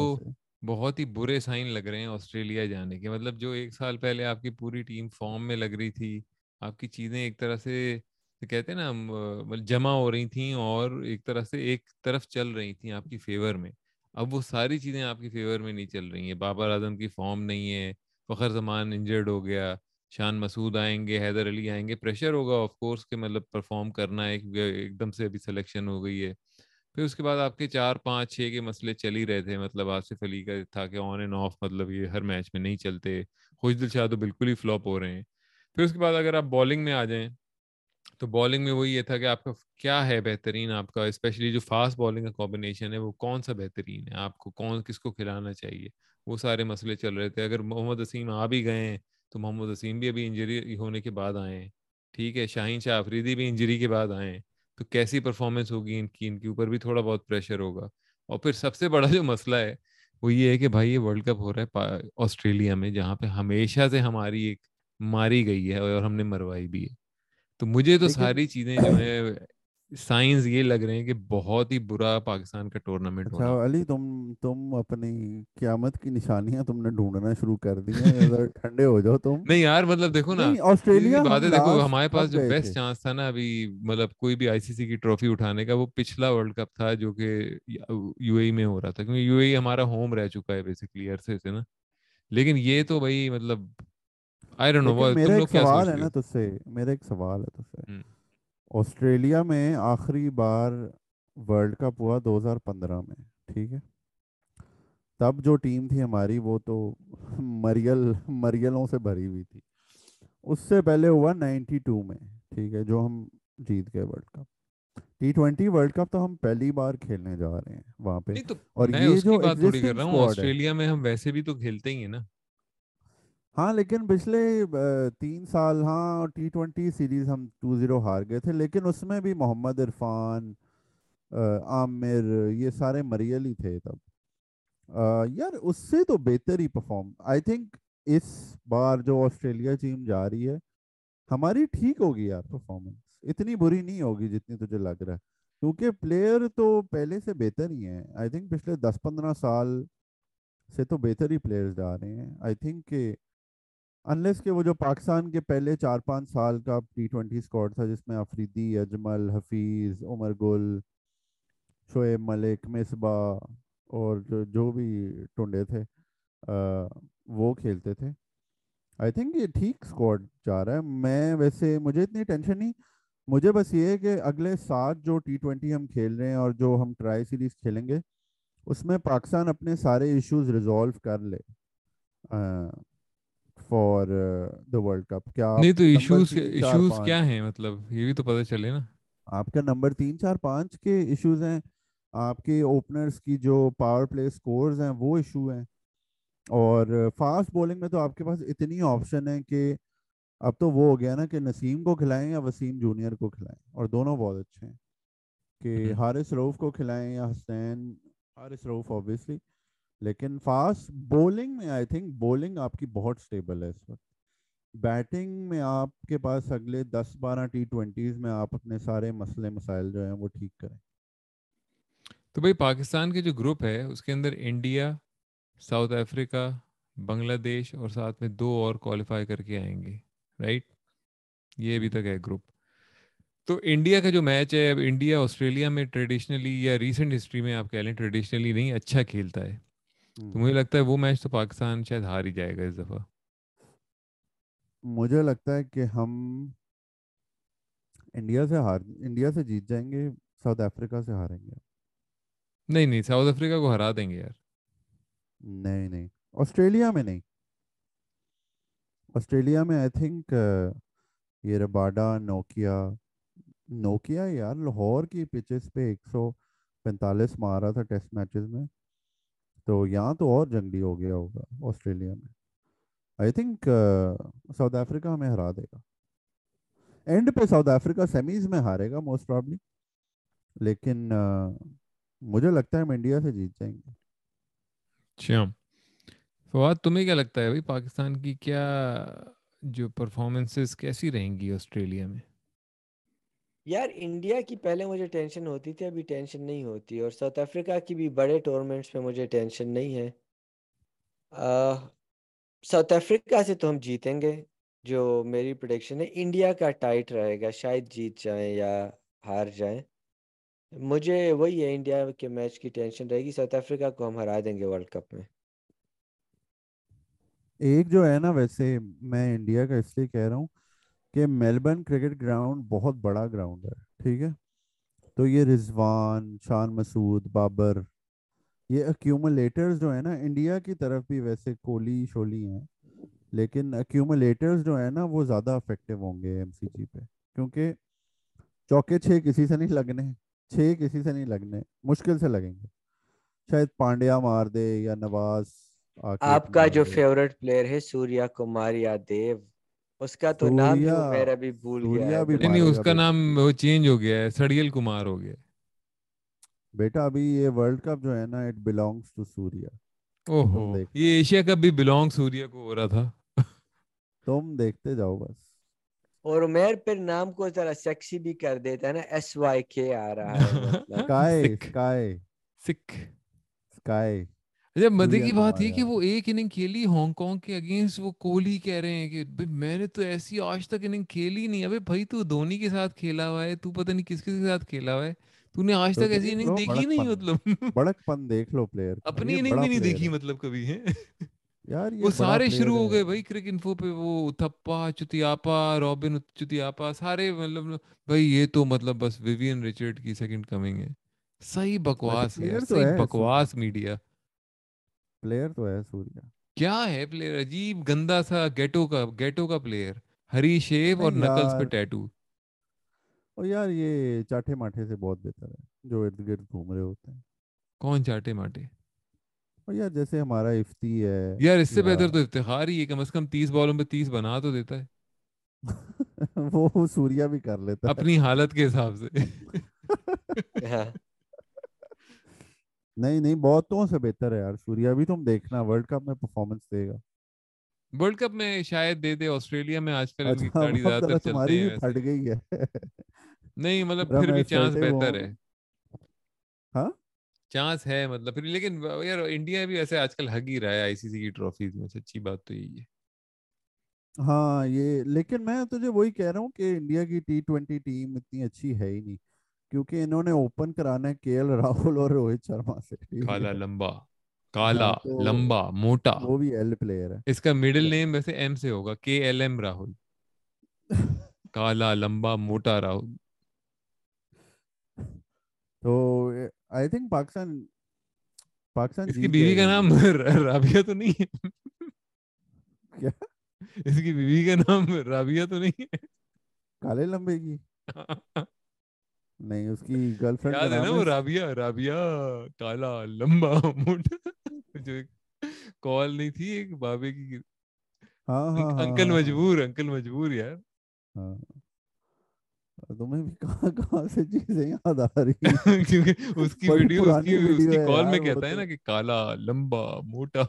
بہت ہی برے سائن لگ رہے ہیں آسٹریلیا جانے کے۔ مطلب جو ایک سال پہلے آپ کی پوری ٹیم فارم میں لگ رہی تھی آپ کی چیزیں ایک طرح سے کہتے ہیں نا جمع ہو رہی تھیں اور ایک طرح سے ایک طرف چل رہی تھیں آپ کی فیور میں۔ اب وہ ساری چیزیں آپ کی فیور میں نہیں چل رہی ہیں۔ بابر اعظم کی فارم نہیں ہے فخر زمان انجرڈ ہو گیا۔ شان مسعود آئیں گے، حیدر علی آئیں گے پریشر ہوگا آف کورس کہ مطلب پرفارم کرنا ہے ایک دم سے ابھی سلیکشن ہو گئی ہے۔ پھر اس کے بعد آپ کے چار پانچ چھ کے مسئلے چل ہی رہے تھے مطلب آصف علی کا تھا کہ آن اینڈ آف مطلب یہ ہر میچ میں نہیں چلتے۔ خوش دل شاہ تو بالکل ہی فلاپ ہو رہے ہیں۔ پھر اس کے بعد اگر آپ بالنگ میں آ جائیں، تو بالنگ میں وہی یہ تھا کہ آپ کا کیا ہے بہترین آپ کا اسپیشلی جو فاسٹ بالنگ کا کمبینیشن ہے، وہ کون سا بہترین ہے؟ آپ کو کون، کس کو کھلانا چاہیے؟ وہ سارے مسئلے چل رہے تھے۔ اگر محمد وسیم آ بھی گئے ہیں تو محمد وسیم بھی ابھی انجری ہونے کے بعد آئے ہیں ٹھیک ہے شاہین شاہ آفریدی بھی انجری کے بعد آئے ہیں۔ تو کیسی پرفارمنس ہوگی ان کی؟ ان کے اوپر بھی تھوڑا بہت پریشر ہوگا۔ اور پھر سب سے بڑا جو مسئلہ ہے وہ یہ ہے کہ بھائی یہ ورلڈ کپ ہو رہا ہے آسٹریلیا میں جہاں پہ ہمیشہ سے ہماری ایک ماری گئی ہے اور ہم نے مروائی بھی ہے۔ تو مجھے تو ساری چیزیں جو ہیں سائنس یہ لگ رہے ہیں کہ بہت ہی برا پاکستان کا ٹورنامنٹ اچھا ہونا۔ علی تم تم اپنی قیامت کی نشانیاں تم نے ڈھونڈنا شروع کر دی ہیں۔ ذرا ٹھنڈے ہو جاؤ تم۔ نہیں یار مطلب دیکھو نا آسٹریلیا سی بات ہم ہے دیکھو ہمارے پاس جو بیسٹ چانس تھا نا ابھی مطلب کوئی بھی آئی سی سی کی ٹرافی اٹھانے کا وہ پچھلا ورلڈ کپ تھا جو کہ یو اے میں ہو رہا تھا۔ کیونکہ یو اے ہمارا ہوم رہ چکا ہے بیسکلی عرصے سے نا۔ لیکن یہ تو بھائی مطلب آئی ڈونٹ نو میرا ایک سوال ہے نا تجھ سے میرا ایک سوال ہے تجھ سے۔ آسٹریلیا میں آخری بار ورلڈ کپ ہوا دو ہزار پندرہ میں ٹھیک ہے؟ تب جو ٹیم تھی ہماری وہ تو مریل مریلوں سے بھری ہوئی تھی۔ اس سے پہلے ہوا نائنٹی ٹو میں ٹھیک ہے جو ہم جیت گئے world cup. T twenty world cup تو ہم پہلی بار کھیلنے جا رہے ہیں وہاں پہ۔ اور یہ جو آسٹریلیا میں ہم ویسے بھی تو کھیلتے ہی ہیں نا۔ ہاں لیکن پچھلے تین سال ہاں ٹی ٹوینٹی سیریز ہم ٹو زیرو ہار گئے تھے، لیکن اس میں بھی محمد عرفان عامر، یہ سارے مریل ہی تھے تب۔ یار، اس سے تو بہتر ہی پرفارم آئی تھنک اس بار جو آسٹریلیا ٹیم جا رہی ہے، ہماری ٹھیک ہوگی یار پرفارمنس اتنی بری نہیں ہوگی جتنی تجھے لگ رہا ہے۔ کیونکہ پلیئر تو پہلے سے بہتر ہی ہیں۔ آئی تھنک پچھلے دس پندرہ سال سے تو بہتر ہی پلیئرز جا رہے ہیں۔ آئی تھنک کہ انلیس کہ وہ جو پاکستان کے پہلے چار پانچ سال کا ٹی ٹوینٹی اسکواڈ تھا، جس میں افریدی، اجمل، حفیظ، عمر گل، شعیب ملک، مصباح اور جو جو بھی ٹنڈے تھے وہ کھیلتے تھے۔ آئی تھنک یہ ٹھیک اسکواڈ جا رہا ہے۔ میں ویسے، مجھے اتنی ٹینشن نہیں۔ مجھے بس یہ ہے کہ اگلے سات جو ٹی ٹوینٹی ہم کھیل رہے ہیں اور جو ہم ٹرائی سیریز کھیلیں گے، اس میں پاکستان اپنے سارے ایشوز ریزالو کر لے۔ فار دا ورلڈ کپ کیا نہیں تو ایشوز ایشوز کیا ہیں؟ مطلب یہ بھی تو پتہ چلے نا۔ آپ کا نمبر تین چار پانچ کے ایشوز ہیں۔ آپ کے اوپنرز کی جو پاور پلے سکورز ہیں وہ ایشو ہیں۔ اور فاسٹ بولنگ میں تو آپ کے پاس اتنی آپشن ہے کہ اب تو وہ ہو گیا نا کہ نسیم کو کھلائیں یا وسیم جونیئر کو کھلائیں۔ اور دونوں بہت اچھے ہیں۔ کہ حارث روف کو کھلائیں یا حسین حارث روف آبویسلی لیکن فاسٹ بولنگ میں آئی تھنک بولنگ آپ کی بہت سٹیبل ہے اس وقت۔ بیٹنگ میں آپ کے پاس اگلے دس بارہ ٹی ٹوینٹیز میں آپ اپنے سارے مسئلے مسائل جو ہیں وہ ٹھیک کریں۔ تو بھائی پاکستان کے جو گروپ ہے، اس کے اندر India, South Africa, Bangladesh اور ساتھ میں دو اور کوالیفائی کر کے آئیں گے رائٹ یہ ابھی تک ہے گروپ۔ تو انڈیا کا جو میچ ہے، اب انڈیا، آسٹریلیا میں ٹریڈیشنلی یا ریسنٹ ہسٹری میں آپ کہہ لیں ٹریڈیشنلی نہیں اچھا کھیلتا ہے۔ تو مجھے لگتا ہے وہ میچ تو پاکستان شاید ہار ہی جائے گا اس دفعہ۔ مجھے لگتا ہے کہ ہم انڈیا سے ہار انڈیا سے جیت جائیں گے ساؤتھ افریقہ سے ہاریں گے۔ نہیں نہیں ساؤتھ افریقہ کو ہرا دیں گے یار۔ نہیں نہیں آسٹریلیا میں نہیں۔ آسٹریلیا میں آئی تھنک یہ رباڈا نوکیا نوکیا یار لاہور کی پچز پہ ایک سو پینتالیس مارا تھا ٹیسٹ میچز میں۔ تو یہاں تو اور جنگلی ہو گیا ہوگا آسٹریلیا میں۔ آئی تھنک ساؤتھ افریقہ ہمیں ہرا دے گا۔ اینڈ پہ ساؤتھ افریقہ سیمیز میں ہارے گا موسٹ پرابلی لیکن uh, مجھے لگتا ہے ہم انڈیا سے جیت جائیں گے۔ اچھا۔ فواد، تمہیں کیا لگتا ہے بھائی پاکستان کی کیا جو پرفارمنسز کیسی رہیں گی آسٹریلیا میں؟ یار انڈیا کی پہلے مجھے ٹینشن ہوتی تھی، ابھی ٹینشن نہیں ہوتی اور ساؤتھ افریقہ کی بھی بڑے ٹورنمنٹس میں مجھے ٹینشن نہیں ہے۔ ساؤتھ افریقہ سے تو ہم جیتیں گے، جو میری پروڈکشن ہے، انڈیا کا ٹائٹ رہے گا، شاید جیت جائیں یا ہار جائیں۔ مجھے وہی ہے، انڈیا کے میچ کی ٹینشن رہے گی، ساؤتھ افریقہ کو ہم ہرا دیں گے ورلڈ کپ میں۔ ایک جو ہے نا، ویسے میں انڈیا کا اس لیے کہہ رہا ہوں کہ میلبرن کرکٹ گراؤنڈ بہت بڑا گراؤنڈ ہے ٹھیک ہے؟ تو یہ رضوان شان مسعود بابر یہ اکیومولیٹرز جو ہیں نا انڈیا کی طرف بھی ویسے کوہلی شولی ہیں لیکن اکیومولیٹرز جو ہیں نا وہ زیادہ افیکٹو ہوں گے ایم سی جی پہ۔ کیونکہ چوکے چھ کسی سے نہیں لگنے چھ کسی سے نہیں لگنے مشکل سے لگیں گے۔ شاید پانڈیا مار دے یا نواز آپ کا جو فیورٹ پلیئر ہے سوریا کمار یا دیو اس کا تو نام میرا بھی بھول گیا نہیں اس کا نام وہ چینج ہو گیا ہے سڑیل کمار ہو گیا بیٹا ابھی یہ ورلڈ کپ جو ہے نا اٹ بیلونگز ٹو سوریا۔ اوہو یہ ایشیا کپ بھی بیلونگ سوریا کو ہو رہا تھا۔ تم دیکھتے جاؤ بس۔ اور عمیر پھر نام کو ذرا سیکسی بھی کر دیتا ہے نا ایس وائی کے آ رہا ہے سکائے سکائے سکھ۔ سکائے جب مزے کی بات یہ کہ وہ ایک اننگ کھیلی ہانگ کانگ کے اگینسٹ وہ کوہلی کہہ رہے ہیں کہ میں نے تو ایسی آج تک اننگ کھیلی نہیں ابھی بھائی تو دھونی کے ساتھ کھیلا ہوا ہے تو پتہ نہیں کس کس کے ساتھ کھیلا ہوا ہے۔ تو نے آج تک ایسی اننگ دیکھی نہیں مطلب۔ بڑک پن دیکھ لو پلیئر اپنی اننگ بھی نہیں دیکھی مطلب کبھی ہے یار وہ سارے شروع ہو گئے بھائی کرک انفو پہ وہ تھپا چتیاپا رابن چتیاپا سارے مطلب بھائی یہ تو مطلب بس ویوین ریچرڈ کی سیکنڈ کمنگ ہے۔ صحیح بکواس ہے صحیح بکواس میڈیا۔ پلیئر تو ہے سوریا۔ کیا ہے پلیئر عجیب گندا سا گیٹو کا گیٹو کا پلیئر ہری شیو اور نکلز پہ ٹیٹو اور یار یہ چاٹے ماٹھے سے بہت بہتر ہے جو ارد گرد گھوم رہے ہوتے ہیں۔ کون چاٹے ماٹے اور یار جیسے ہمارا افتی ہے یار اس سے بہتر تو افتخار ہی ہے کم از کم تیس بالوں پہ تیس بنا تو دیتا ہے۔ وہ سوریا بھی کر لیتا اپنی حالت کے حساب سے۔ ہاں۔ نہیں نہیں بہتوں سے بہتر ہے یار۔ سوریا بھی تم دیکھنا ورلڈ کپ میں پرفارمنس دے گا۔ ورلڈ کپ میں شاید دے دے آسٹریلیا میں آج کل ان کی کھلاڑی زیادہ تر چلتے ہیں پھٹ گئی ہے۔ نہیں مطلب پھر بھی چانس بہتر ہے۔ ہاں؟ چانس ہے مطلب پھر لیکن یار انڈیا بھی ایسے آج کل ہگ ہی رہا ہے آئی سی سی کی ٹرافیز میں سچی بات تو یہی ہے۔ ہاں یہ لیکن میں تجھے وہی کہہ رہا ہوں کہ انڈیا کی ٹی ٹوینٹی ٹیم اتنی اچھی ہے ہی نہیں۔ کیونکہ انہوں نے اوپن کرانا ہے کے ایل راہل اور روہت شرما سے۔ کالا لمبا کالا لمبا موٹا۔ وہ بھی ایل پلیئر ہے۔ اس کا مڈل نیم ویسے ایم سے ہوگا کے ایل ایم راہل کالا لمبا موٹا راہل تو آئی تھنک پاکستان پاکستان اس کی بیوی کا نام رابعہ تو نہیں ہے۔ کیا؟ اس کی بیوی کا نام رابعہ تو نہیں ہے۔ کالے لمبے کی۔ نہیں اس کی گرل فرینڈ یاد ہے نا وہ رابعہ رابعہ کالا لمبا موٹا جو کال نہیں تھی ایک بابے کی۔ ہاں ہاں انکل مجبور انکل مجبور یار۔ ہاں۔ تمہیں بھی کہاں کہاں سے چیزیں یاد آ رہی کیونکہ اس کی ویڈیو اس کی اس کی کال میں کہتا ہے نا کہ کالا لمبا موٹا۔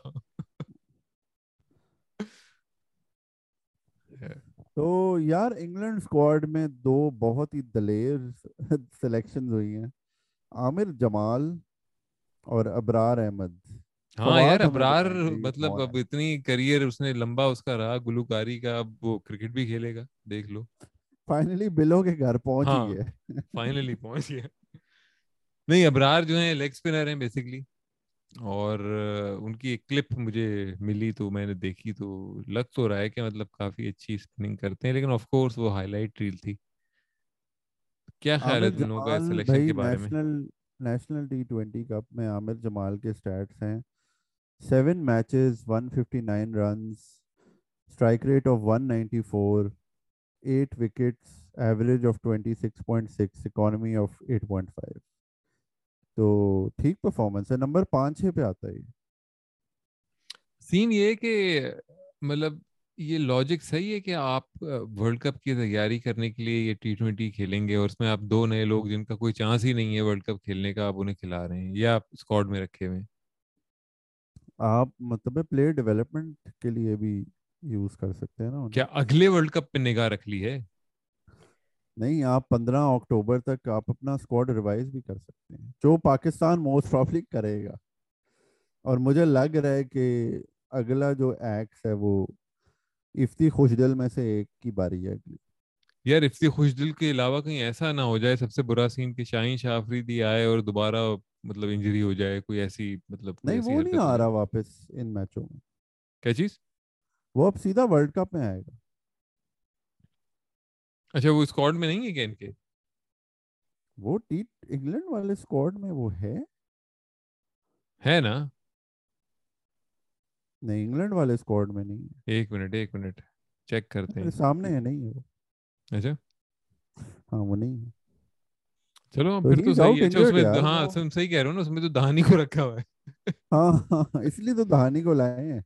تو یار انگلینڈ اسکواڈ میں دو بہت ہی دلیر سلیکشن ہوئی ہیں عامر جمال اور ابرار احمد۔ ہاں یار ابرار مطلب اب اتنی کریئر اس نے لمبا اس کا رہا گلوکاری کا اب وہ کرکٹ بھی کھیلے گا دیکھ لو۔ فائنلی بلو کے گھر پہنچ ہاں، گیا فائنلی پہنچ گیا۔ نہیں ابرار جو ہیں لیگ اسپنر ہیں بیسکلی اور ان کی ایک کلپ مجھے ملی تو میں نے دیکھی تو لگ تو رہا ہے کہ مطلب کافی اچھی اسپننگ کرتے ہیں لیکن آف کورس وہ ہائی لائٹ ریل تھی۔ کیا خیال ہے دونوں کا سلیکشن کے بارے میں؟ نیشنل ٹی ٹوینٹی کپ میں عامر جمال کے سٹیٹس ہیں۔ Seven matches one fifty nine runs strike rate of one ninety four eight wickets average of twenty six point six economy of eight point five تو ٹھیک performance ہے۔ Number پانچ چھ پہ آتا ہے سین یہ کہ مطلب یہ لاجک صحیح ہے کہ آپ ورلڈ کپ کی تیاری کرنے کے لیے یہ ٹی ٹوینٹی کھیلیں گے اور اس میں آپ دو نئے لوگ جن کا کوئی چانس ہی نہیں ہے ورلڈ کپ کھیلنے کا آپ انہیں کھلا رہے ہیں یا آپ اسکواڈ میں رکھے ہوئے آپ مطلب پلیئر ڈیولپمنٹ کے لیے بھی یوز کر سکتے ہیں نا کیا اگلے ورلڈ کپ پہ نگاہ رکھ لی ہے؟ نہیں آپ پندرہ اکتوبر تک آپ اپنا اسکواڈ ریوائز بھی کر سکتے ہیں جو پاکستان موسٹ پرابلی کرے گا۔ اور مجھے لگ رہا ہے کہ اگلا جو ایکس ہے وہ افتی خوش دل میں سے ایک کی باری ہے اگلی۔ یار افتی خوش دل کے علاوہ کہیں ایسا نہ ہو جائے سب سے برا سین کہ شاہین شاہ آفریدی آئے اور دوبارہ مطلب انجری ہو جائے کوئی ایسی مطلب نہیں وہ نہیں آ رہا واپس ان میچوں میں۔ کیا چیز؟ وہ اب سیدھا ورلڈ کپ میں آئے گا۔ اچھا وہ اسکواڈ میں نہیں ہے کیا ان کے؟ وہ ٹی انگلینڈ والے اسکواڈ میں وہ ہے۔ ہے نا؟ نہیں انگلینڈ والے اسکواڈ میں نہیں ایک منٹ ایک منٹ چیک کرتے ہیں۔ سامنے ہے نہیں وہ۔ اچھا۔ ہاں وہ نہیں ہے۔ چلو پھر تو صحیح ہے۔ اچھا اس میں ہاں تم صحیح کہہ رہے ہو نا اس میں تو دہانی کو رکھا ہوا ہے۔ ہاں ہاں اس لیے تو دہانی کو لائے ہیں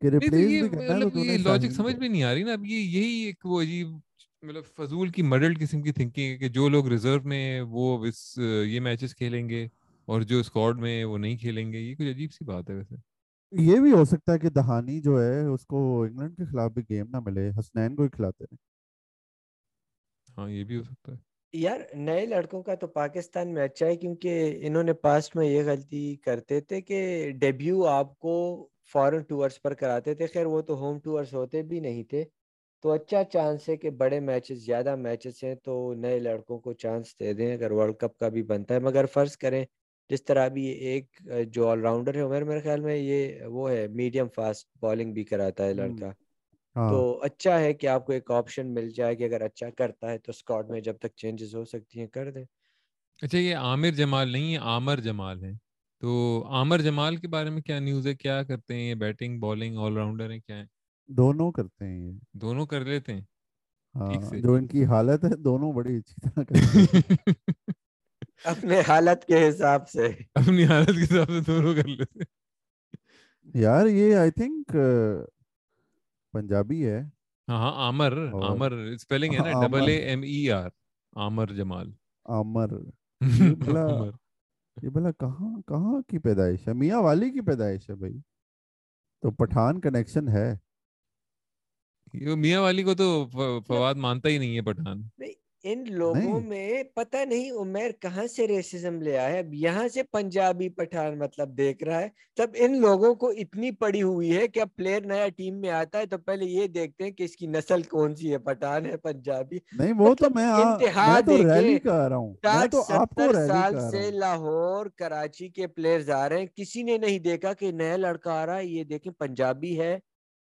کہ ریپلیس بھی کرنا ہے تو یہ لاجک سمجھ میں نہیں آ رہی نا۔ اب یہ یہی ایک وہ عجیب مطلب فضول کی مڈل قسم کی تھنکنگ ہے کہ جو لوگ ریزرو میں وہ اس یہ میچز کھیلیں گے اور جو اسکواڈ میں وہ نہیں کھیلیں گے۔ یہ کچھ عجیب سی بات ہے ویسے۔ یہ بھی ہو سکتا ہے کہ دہانی جو ہے اس کو انگلینڈ کے خلاف بھی گیم نہ ملے حسنین کو ہی کھلاتے رہے۔ ہاں یہ بھی ہو سکتا ہے۔ یار نئے لڑکوں کا تو پاکستان میں اچھا ہے کیونکہ انہوں نے پاسٹ میں یہ غلطی کرتے تھے کہ ڈیبیو آپ کو فورن ٹورز پر کراتے تھے۔ خیر وہ تو ہوم ٹورز ہوتے بھی نہیں تھے۔ تو اچھا چانس ہے کہ بڑے میچز زیادہ میچز ہیں تو نئے لڑکوں کو چانس دے دیں اگر ورلڈ کپ کا بھی بنتا ہے۔ مگر فرض کریں جس طرح بھی ایک جو آل راؤنڈر ہے عمر میرے خیال میں یہ وہ ہے میڈیم فاسٹ بالنگ بھی کراتا ہے لڑکا۔ ہاں۔ تو اچھا ہے کہ آپ کو ایک آپشن مل جائے کہ اگر اچھا کرتا ہے تو اسکواڈ میں جب تک چینجز ہو سکتی ہیں کر دیں۔ اچھا یہ عامر جمال نہیں ہے عامر جمال ہے تو عامر جمال کے بارے میں کیا نیوز ہے؟ کیا کرتے ہیں؟ یہ بیٹنگ بالنگ آل راؤنڈر ہیں کیا ہے دونوں کرتے ہیں یہ دونوں کر لیتے ہیں ہاں جو ان کی حالت ہے دونوں بڑی اچھی طرح کرتے ہیں اپنے حالت کے حساب سے اپنی حالت کے حساب سے دونوں کر لیتے یار یہ آئی تھنک پنجابی ہے ہاں ہاں عامر عامر سپیلنگ ہے نا double A M E R Aamer Jamal Aamer بھلا یہ بھلا کہاں کہاں کی پیدائش ہے میاں والی کی پیدائش ہے بھائی تو پٹھان کنیکشن ہے میاں والی کو تو فواد مانتا ہی نہیں ہے پٹھان۔ ان لوگوں میں پتہ نہیں عمیر کہاں سے ریسزم لے آیا اب یہاں سے پنجابی پٹھان مطلب دیکھ رہا ہے۔ تب ان لوگوں کو اتنی پڑی ہوئی ہے کہ اب پلیئر نیا ٹیم میں آتا ہے تو پہلے یہ دیکھتے ہیں کہ اس کی نسل کون سی ہے پٹھان ہے پنجابی۔ نہیں وہ تو میں انتہا دیکھیں ساٹھ ستر سال سے لاہور کراچی کے پلیئرز آ رہے ہیں۔ کسی نے نہیں دیکھا کہ نیا لڑکا آ رہا ہے یہ دیکھیں پنجابی ہے۔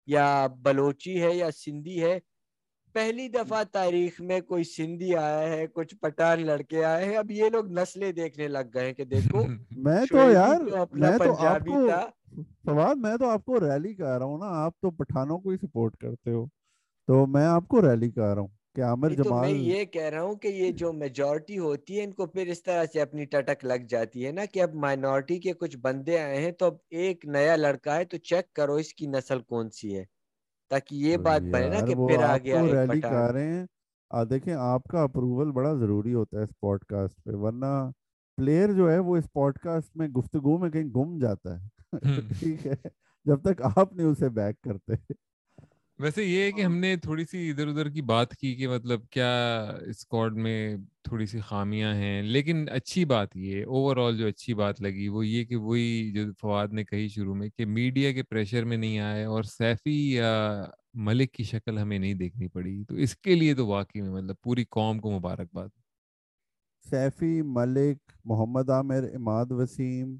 یا بلوچی ہے یا سندھی ہے پہلی دفعہ تاریخ میں کوئی سندھی آیا ہے کچھ پٹھان لڑکے آئے ہیں اب یہ لوگ نسلیں دیکھنے لگ گئے کہ دیکھو میں تو یار میں تو آپ کو سوال میں تو آپ کو ریلی کہہ رہا ہوں نا آپ تو پٹھانوں کو ہی سپورٹ کرتے ہو تو میں آپ کو ریلی کہہ رہا ہوں۔ کہ عامر جمال میں یہ کہہ رہا ہوں کہ یہ جو میجورٹی ہوتی ہے ان کو پھر اس طرح سے اپنی ٹٹک لگ جاتی ہے نا کہ اب مائنورٹی کے کچھ بندے آئے ہیں تو اب ایک نیا لڑکا ہے تو چیک کرو اس کی نسل کون سی ہے تاکہ یہ بات بنے نا کہ پھر آ گیا ریلی کر رہے ہیں۔ دیکھیں آپ کا اپروول بڑا ضروری ہوتا ہے اس پوڈ کاسٹ پہ ورنہ پلیئر جو ہے وہ اس پوڈ کاسٹ میں گفتگو میں کہیں گم جاتا ہے۔ ٹھیک ہے جب تک آپ نہیں اسے بیک کرتے۔ ویسے یہ ہے کہ ہم نے تھوڑی سی ادھر ادھر کی بات کی کہ مطلب کیا اسکواڈ میں تھوڑی سی خامیاں ہیں لیکن اچھی بات یہ اوور آل جو اچھی بات لگی وہ یہ کہ وہی جو فواد نے کہی شروع میں کہ میڈیا کے پریشر میں نہیں آئے اور سیفی یا ملک کی شکل ہمیں نہیں دیکھنی پڑی۔ تو اس کے لیے تو واقعی میں مطلب پوری قوم کو مبارکباد۔ سیفی ملک محمد عامر اماد وسیم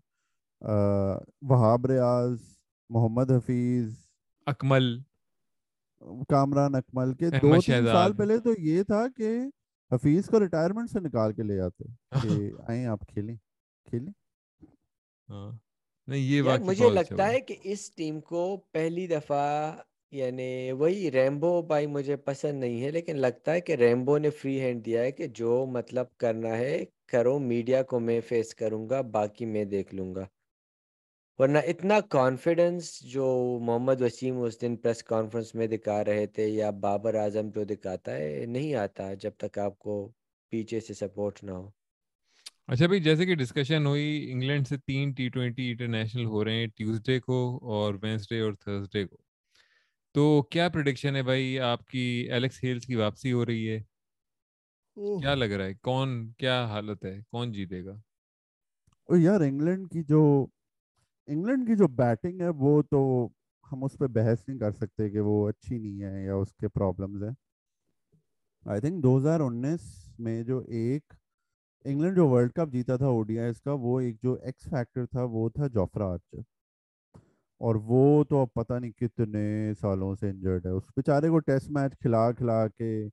وہاب ریاض محمد حفیظ اکمل۔ کامران اکمل کے دو تین سال پہلے تو یہ تھا کہ حفیظ کو ریٹائرمنٹ سے نکال کے لے آتے کہ آئیں آپ کھیلیں کھیلیں۔ ہاں۔ یہ مجھے لگتا ہے کہ اس ٹیم کو پہلی دفعہ یعنی وہی ریمبو بھائی مجھے پسند نہیں ہے لیکن لگتا ہے کہ ریمبو نے فری ہینڈ دیا ہے کہ جو مطلب کرنا ہے کرو میڈیا کو میں فیس کروں گا باقی میں دیکھ لوں گا۔ ورنہ اتنا کانفیڈنس جو محمد وسیم اس دن پریس کانفرنس میں دکھا رہے تھے یا بابر اعظم جو دکھاتا ہے نہیں آتا جب تک آپ کو پیچھے سے سپورٹ نہ ہو۔ اچھا بھائی جیسے کہ ڈسکشن ہوئی انگلینڈ سے تین ٹی ٹوینٹی انٹرنیشنل ہو رہے ہیں ٹیوزڈے کو اور وینسڈے اور تھرسڈے کو۔ تو کیا پروڈکشن ہے بھائی؟ آپ کی ایلیکس ہیلز کی واپسی ہو رہی ہے۔ کیا لگ رہا ہے؟ کون کیا حالت ہے؟ کون جیتے گا؟ یار انگلینڈ کی جو انگلینڈ کی جو بیٹنگ ہے وہ تو ہم اس پہ بحث نہیں کر سکتے کہ وہ اچھی نہیں ہے یا اس کے پرابلمز ہیں۔ آئی تھنک دو ہزار انیس میں جو ایک انگلینڈ جو ورلڈ کپ جیتا تھا او ڈی آئیز کا وہ ایک جو ایکس فیکٹر تھا وہ تھا جوفرا آرچر اور وہ تو اب پتہ نہیں کتنے سالوں سے انجرڈ ہے۔ اس بیچارے کو ٹیسٹ میچ کھلا کھلا کے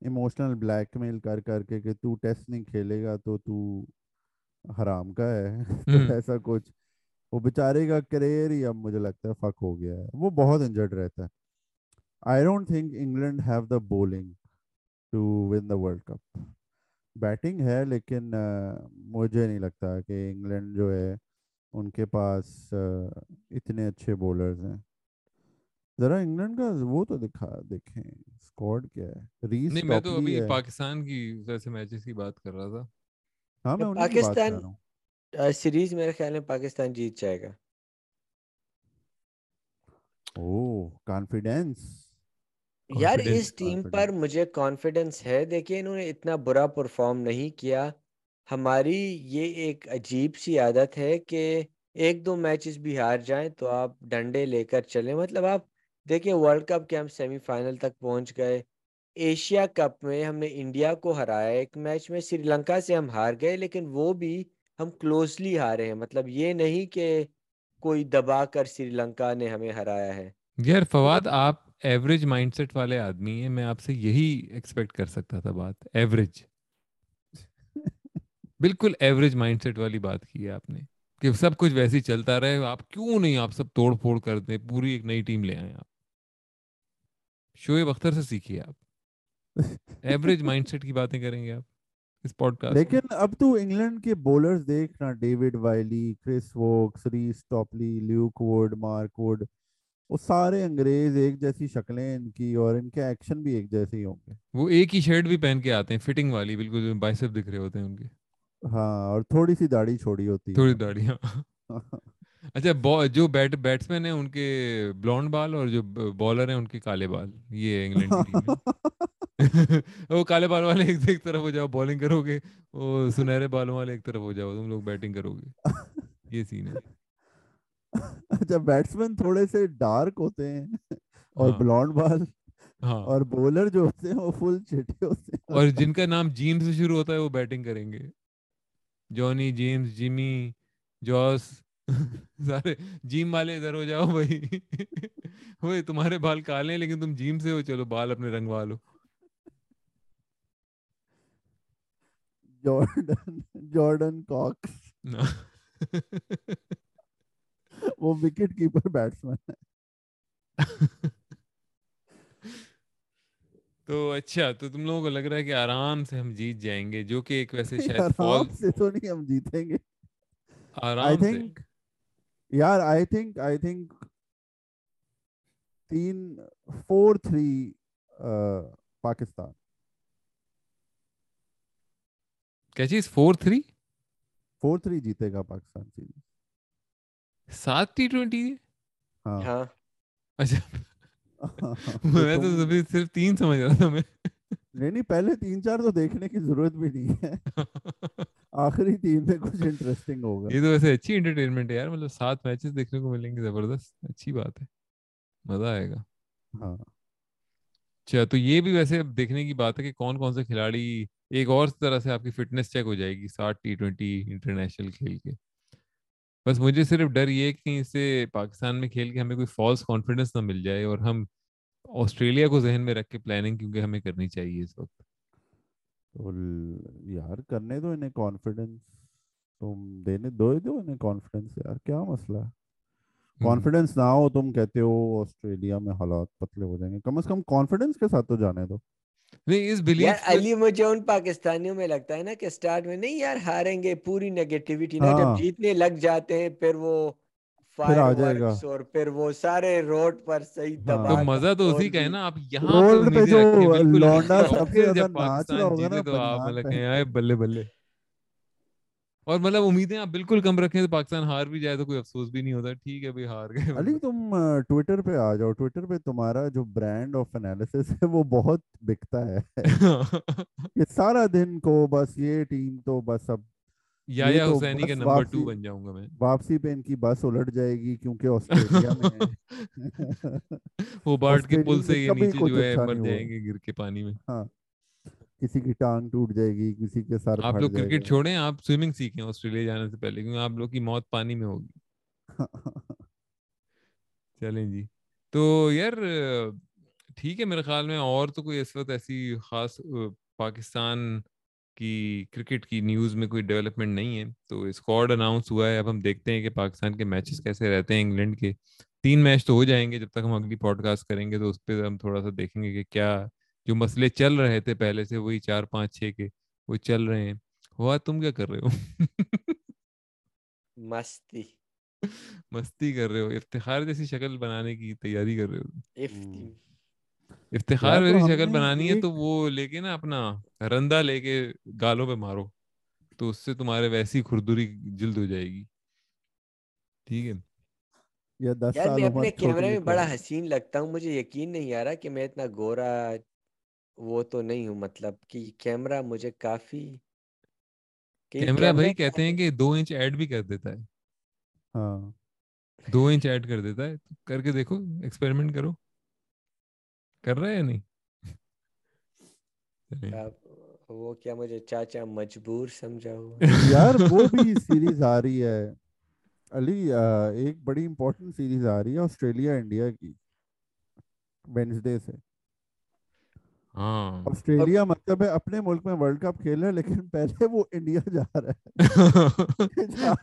ایموشنل بلیک میل کر کر کے کہ تو ٹیسٹ نہیں کھیلے گا تو تو حرام کا ہے۔ ایسا کچھ۔ وہ بیچارے کا کریئر ہی اب مجھے لگتا ہے فک ہو گیا ہے۔ وہ بہت انجرڈ رہتا ہے۔ I don't think England have the bowling to win the world cup batting ہے لیکن مجھے نہیں لگتا کہ انگلینڈ جو ہے ان کے پاس اتنے اچھے بولرز ہیں۔ ذرا انگلینڈ کا وہ تو دکھا دیکھیں۔ اسکواڈ کیا ہے؟ ریس نہیں میں تو ابھی پاکستان کی ویسے میچز کی بات کر رہا تھا۔ ہاں میں انہیں سیریز میرے خیال میں پاکستان جیت جائے گا۔ او کانفیڈنس یار اس ٹیم پر مجھے کانفیڈنس ہے۔ دیکھیے انہوں نے اتنا برا پرفارم نہیں کیا۔ ہماری یہ ایک عجیب سی عادت ہے کہ ایک دو میچز بھی ہار جائیں تو آپ ڈنڈے لے کر چلیں۔ مطلب آپ دیکھیں ورلڈ کپ کے ہم سیمی فائنل تک پہنچ گئے۔ ایشیا کپ میں ہم نے انڈیا کو ہرایا۔ ایک میچ میں سری لنکا سے ہم ہار گئے لیکن وہ بھی ہم کلوزلی ہارے ہیں۔ مطلب یہ نہیں کہ کوئی دبا کر سری لنکا نے ہمیں ہرایا ہے۔ یار فواد آپ ایوریج مائنڈ سیٹ والے آدمی ہیں میں آپ سے یہی ایکسپیکٹ کر سکتا تھا بات۔ ایوریج بالکل ایوریج مائنڈ سیٹ والی بات کی ہے آپ نے کہ سب کچھ ویسے ہی چلتا رہے۔ آپ کیوں نہیں آپ سب توڑ پھوڑ کر دیں؟ پوری ایک نئی ٹیم لے آئے آپ۔ شعیب اختر سے سیکھیے آپ۔ ایوریج مائنڈ سیٹ کی باتیں کریں گے آپ۔ اس پوڈ کاسٹ لیکن اب تو انگلینڈ کے بولرز دیکھنا David Willey Chris Woakes Reece Topley Luke Wood Mark Wood وہ سارے انگریز ایک جیسی شکلیں ان کی اور ان کے ایکشن بھی ایک جیسے ہی ہوں گے۔ وہ ایک ہی شرٹ بھی پہن کے آتے ہیں فٹنگ والی بالکل بائسپ دکھ رہے ہوتے ہیں ان کے۔ ہاں اور تھوڑی سی داڑھی چھوڑی ہوتی ہے۔ تھوڑی داڑھی ہاں۔ اچھا جو بیٹ بیٹسمین ہیں ان کے بلونڈ بال اور جو بالر ہیں ان کے کالے بال یہ انگلینڈ کی ٹیم وہ کالے بال والے ایک ایک طرف ہو جاؤ بالنگ کرو گے وہ سنہرے بالوں والے ایک طرف ہو جاؤ تم لوگ بیٹنگ کرو گے۔ یہ سین ہے۔ اچھا بیٹسمین تھوڑے سے ڈارک ہوتے ہیں اور بلونڈ بال ہاں۔ اور بولر جو ہوتے ہیں وہ فل چٹے ہوتے ہیں۔ اور جن کا نام جیم سے شروع ہوتا ہے وہ بیٹنگ کریں گے۔ جونی جیمز جیمی جوس سارے جیم والے ادھر ہو جاؤ بھائی۔ وہی تمہارے بال کالے ہیں لیکن تم جیم سے ہو چلو بال اپنے رنگ والو جارڈن جارڈن کاکس۔ وہ وکٹ کیپر بیٹسمین ہے تو اچھا تو تم لوگوں کو لگ رہا ہے کہ آرام سے ہم جیت جائیں گے جو کہ ایک ویسے شاید آرام سے تو نہیں ہم جیتیں گے۔ آرام سے۔ یار آئی تھنک آئی تھنک تین فور تھری پاکستان کیا چیز فور تھری فور تھری جیتے گا پاکستان سیریز سات ٹی ٹوینٹی ہاں ہاں اچھا میں تو صرف تین سمجھ رہا تھا میں نہیں نہیں پہلے تین چار تو دیکھنے کی ضرورت بھی نہیں ہے۔ آخری تین میں کچھ انٹرسٹنگ ہوگا۔ یہ تو ویسے اچھی انٹرٹینمنٹ ہے یار مطلب سات میچز دیکھنے کو ملیں گے زبردست اچھی بات ہے۔ مزہ آئے گا۔ ہاں۔ اچھا تو یہ بھی ویسے اب دیکھنے کی بات ہے کہ کون کون سے کھلاڑی ایک اور طرح سے آپ کی فٹنس چیک ہو جائے گی ساٹھ ٹی ٹوینٹی انٹرنیشنل کھیل کے۔ بس مجھے صرف ڈر یہ کہ اس سے پاکستان میں کھیل کے ہمیں کوئی فالس کانفیڈنس نہ مل جائے اور ہم آسٹریلیا کو ذہن میں رکھ کے پلاننگ کیونکہ ہمیں کرنی چاہیے اس وقت۔ یار کرنے دو انہیں کانفیڈنس تم دینے دو ہی دو انہیں کانفیڈنس یار کیا مسئلہ ہے؟ کانفیڈنس نہ ہو تم کہتے ہو آسٹریلیا میں حالات پتلے ہو جائیں گے۔ کم از کم کانفیڈنس کے ساتھ تو جانے دو۔ نہیں اس بلیف علی مجھے ان پاکستانیوں میں لگتا ہے نا کہ سٹارٹ میں نہیں یار ہاریں گے پوری نیگیٹیوٹی نا جب جیتنے لگ جاتے ہیں پھر وہ پھر آ جائے گا اور پھر وہ سارے روڈ پر صحیح ہاں۔ دبا تو کر مزہ تو اسی کا ہے۔ نا آپ یہاں روڈ پہ جو بالکل لونڈا سب سے زیادہ ناچ رہا ہوگا نا تو آپ بنیان مطلب آئے بلے بلے اور مطلب امیدیں آپ بالکل کم رکھیں تو پاکستان ہار بھی جائے تو کوئی افسوس بھی نہیں ہوتا ٹھیک ہے بھائی ہار گئے علی۔ تم ٹویٹر پہ آ جاؤ ٹویٹر پہ تمہارا جو برانڈ آف انالیسس ہے وہ بہت بکتا ہے کہ سارا دن کو بس یہ ٹیم تو بس اب یا یا حسینی کے نمبر ٹو بن جاؤں گا میں۔ واپسی پہ ان کی بس الٹ جائے گی کیونکہ آسٹریلیا میں ہے۔ وہ بارٹ کے پل سے یہ نیچے جو ہے اچھا مر جائیں گے گر کے پانی میں۔ ہاں۔ کسی کی ٹانگ ٹوٹ جائے گی کسی کے سر آپ لوگ کرکٹ چھوڑیں آپ سوئمنگ سیکھیں آسٹریلیا جانے سے پہلے کیونکہ آپ لوگ کی موت پانی میں ہوگی۔ چلیں جی۔ تو یار ٹھیک ہے میرے خیال میں اور تو کوئی اس وقت ایسی خاص پاکستان کی کرکٹ کی نیوز میں کوئی ڈیولپمنٹ نہیں ہے۔ تو اسکواڈ اناؤنس ہوا ہے۔ اب ہم دیکھتے ہیں کہ پاکستان کے میچز کیسے رہتے ہیں انگلینڈ کے۔ تین میچ تو ہو جائیں گے جب تک ہم اگلی پوڈ کاسٹ کریں گے۔ تو اس پہ ہم تھوڑا سا دیکھیں گے کہ کیا جو مسئلے چل رہے تھے پہلے سے وہی چار پانچ چھ کے وہ چل رہے ہیں۔ ہوا تم کیا کر رہے ہو؟ مستی۔ مستی کر رہے ہو۔ افتخار جیسی شکل بنانے کی تیاری کر رہے ہو۔ افتخار ہم شکل بنانی ہے تو وہ لے کے نا اپنا رندا لے کے گالوں پہ مارو تو اس سے تمہارے ویسی کھردری جلد ہو جائے گی۔ ٹھیک ہے۔ یا دس سال اپنے کیمرے میں بڑا حسین لگتا ہوں مجھے یقین نہیں آ رہا کہ میں اتنا گورا وہ تو نہیں ہوں مطلب کہ کیمرہ مجھے کافی کیمرہ بھائی کہتے ہیں؟ کہ دو انچ ایڈ بھی کر دیتا ہے۔ ہاں۔ دو انچ ایڈ کر دیتا ہے۔ کر کے دیکھو ایکسپیریمنٹ کرو۔ کر رہا ہے یا نہیں وہ کیا مجھے چاچا مجبور سمجھا ہوا یار وہ بھی سیریز آ رہی ہے علی ایک بڑی امپورٹنٹ سیریز آ رہی ہے آسٹریلیا انڈیا کی وینسڈے سے ہاں آسٹریلیا مطلب ہے اپنے ملک میں ورلڈ کپ کھیل رہا ہے لیکن پہلے وہ انڈیا جا رہا ہے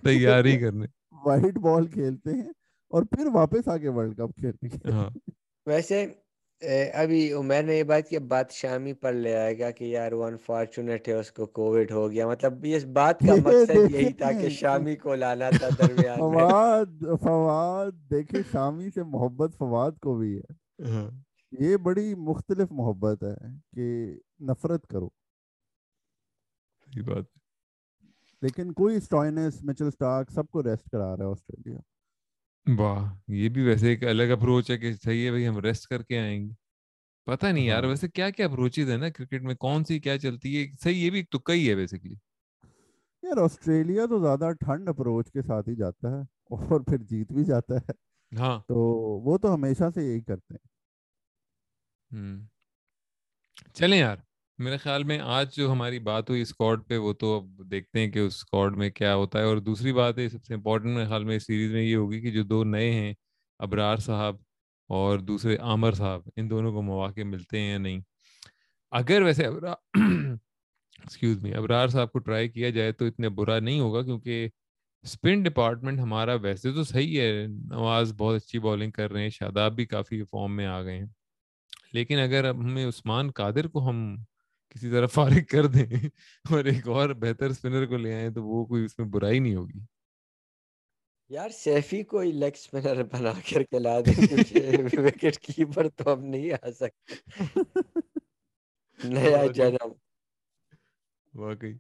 تیاری کرنے وائٹ بال کھیلتے ہیں اور پھر واپس آ کے ورلڈ کپ کھیلنے کے ہاں ویسے ابھی عمیر نے یہ بات بات شامی پر لے آئے گا کہ یار وہ انفارچونیٹ ہے اس کو کووڈ ہو گیا۔ مطلب اس بات کا یہ مقصد یہی تھا کہ شامی کو لانا تھا درمیان میں۔ فواد فواد دیکھیں شامی سے محبت فواد کو بھی ہے۔ ہاں۔ یہ بڑی مختلف محبت ہے کہ نفرت کرو۔ بات لیکن کوئی اسٹوائنس مچل سٹارک سب کو ریسٹ کرا رہا ہے آسٹریلیا۔ واہ یہ بھی ویسے ایک الگ اپروچ ہے کہ صحیح ہے بھائی ہم ریسٹ کر کے آئیں گے پتہ نہیں یار ویسے کیا کیا اپروچز ہے نا کرکٹ میں کون سی کیا چلتی ہے صحیح یہ بھی ایک تکا ہی ہے بیسکلی یار آسٹریلیا تو زیادہ ٹھنڈ اپروچ کے ساتھ ہی جاتا ہے اور پھر جیت بھی جاتا ہے ہاں تو وہ تو ہمیشہ سے یہی کرتے ہیں چلیں یار میرے خیال میں آج جو ہماری بات ہوئی اسکواڈ پہ، وہ تو اب دیکھتے ہیں کہ اس اسکواڈ میں کیا ہوتا ہے۔ اور دوسری بات ہے سب سے امپورٹنٹ میرے خیال میں اس سیریز میں یہ ہوگی کہ جو دو نئے ہیں، ابرار صاحب اور دوسرے عامر صاحب، ان دونوں کو مواقع ملتے ہیں یا نہیں؟ اگر ویسے ایکسکیوز می ابرار صاحب کو ٹرائی کیا جائے تو اتنا برا نہیں ہوگا کیونکہ اسپن ڈپارٹمنٹ ہمارا ویسے تو صحیح ہے، نواز بہت اچھی بالنگ کر رہے ہیں، شاداب بھی کافی فارم میں آ گئے ہیں۔ لیکن اگر اب ہمیں عثمان قادر کو ہم کسی طرح فارغ کر دیں اور ایک اور بہتر اسپنر کو لے آئیں تو وہ کوئی اس میں برائی نہیں ہوگی۔ یار سیفی کو لیگ اسپنر بنا کر کے لا دیں وکٹ کیپر تو اب نہیں آ سکتا نیا جنم۔ واقعی۔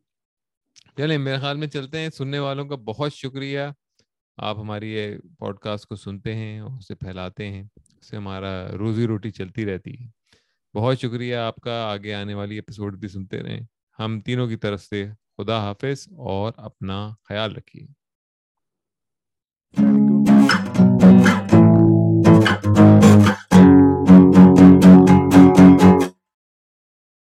چلیں میرے خیال میں چلتے ہیں۔ سننے والوں کا بہت شکریہ۔ آپ ہماری یہ پوڈ کاسٹ کو سنتے ہیں اور اسے پھیلاتے ہیں۔ اس سے ہمارا روزی روٹی چلتی رہتی ہے۔ بہت شکریہ آپ کا آگے آنے والی اپیسوڈ بھی سنتے رہیں۔ ہم تینوں کی طرف سے خدا حافظ اور اپنا خیال رکھیے۔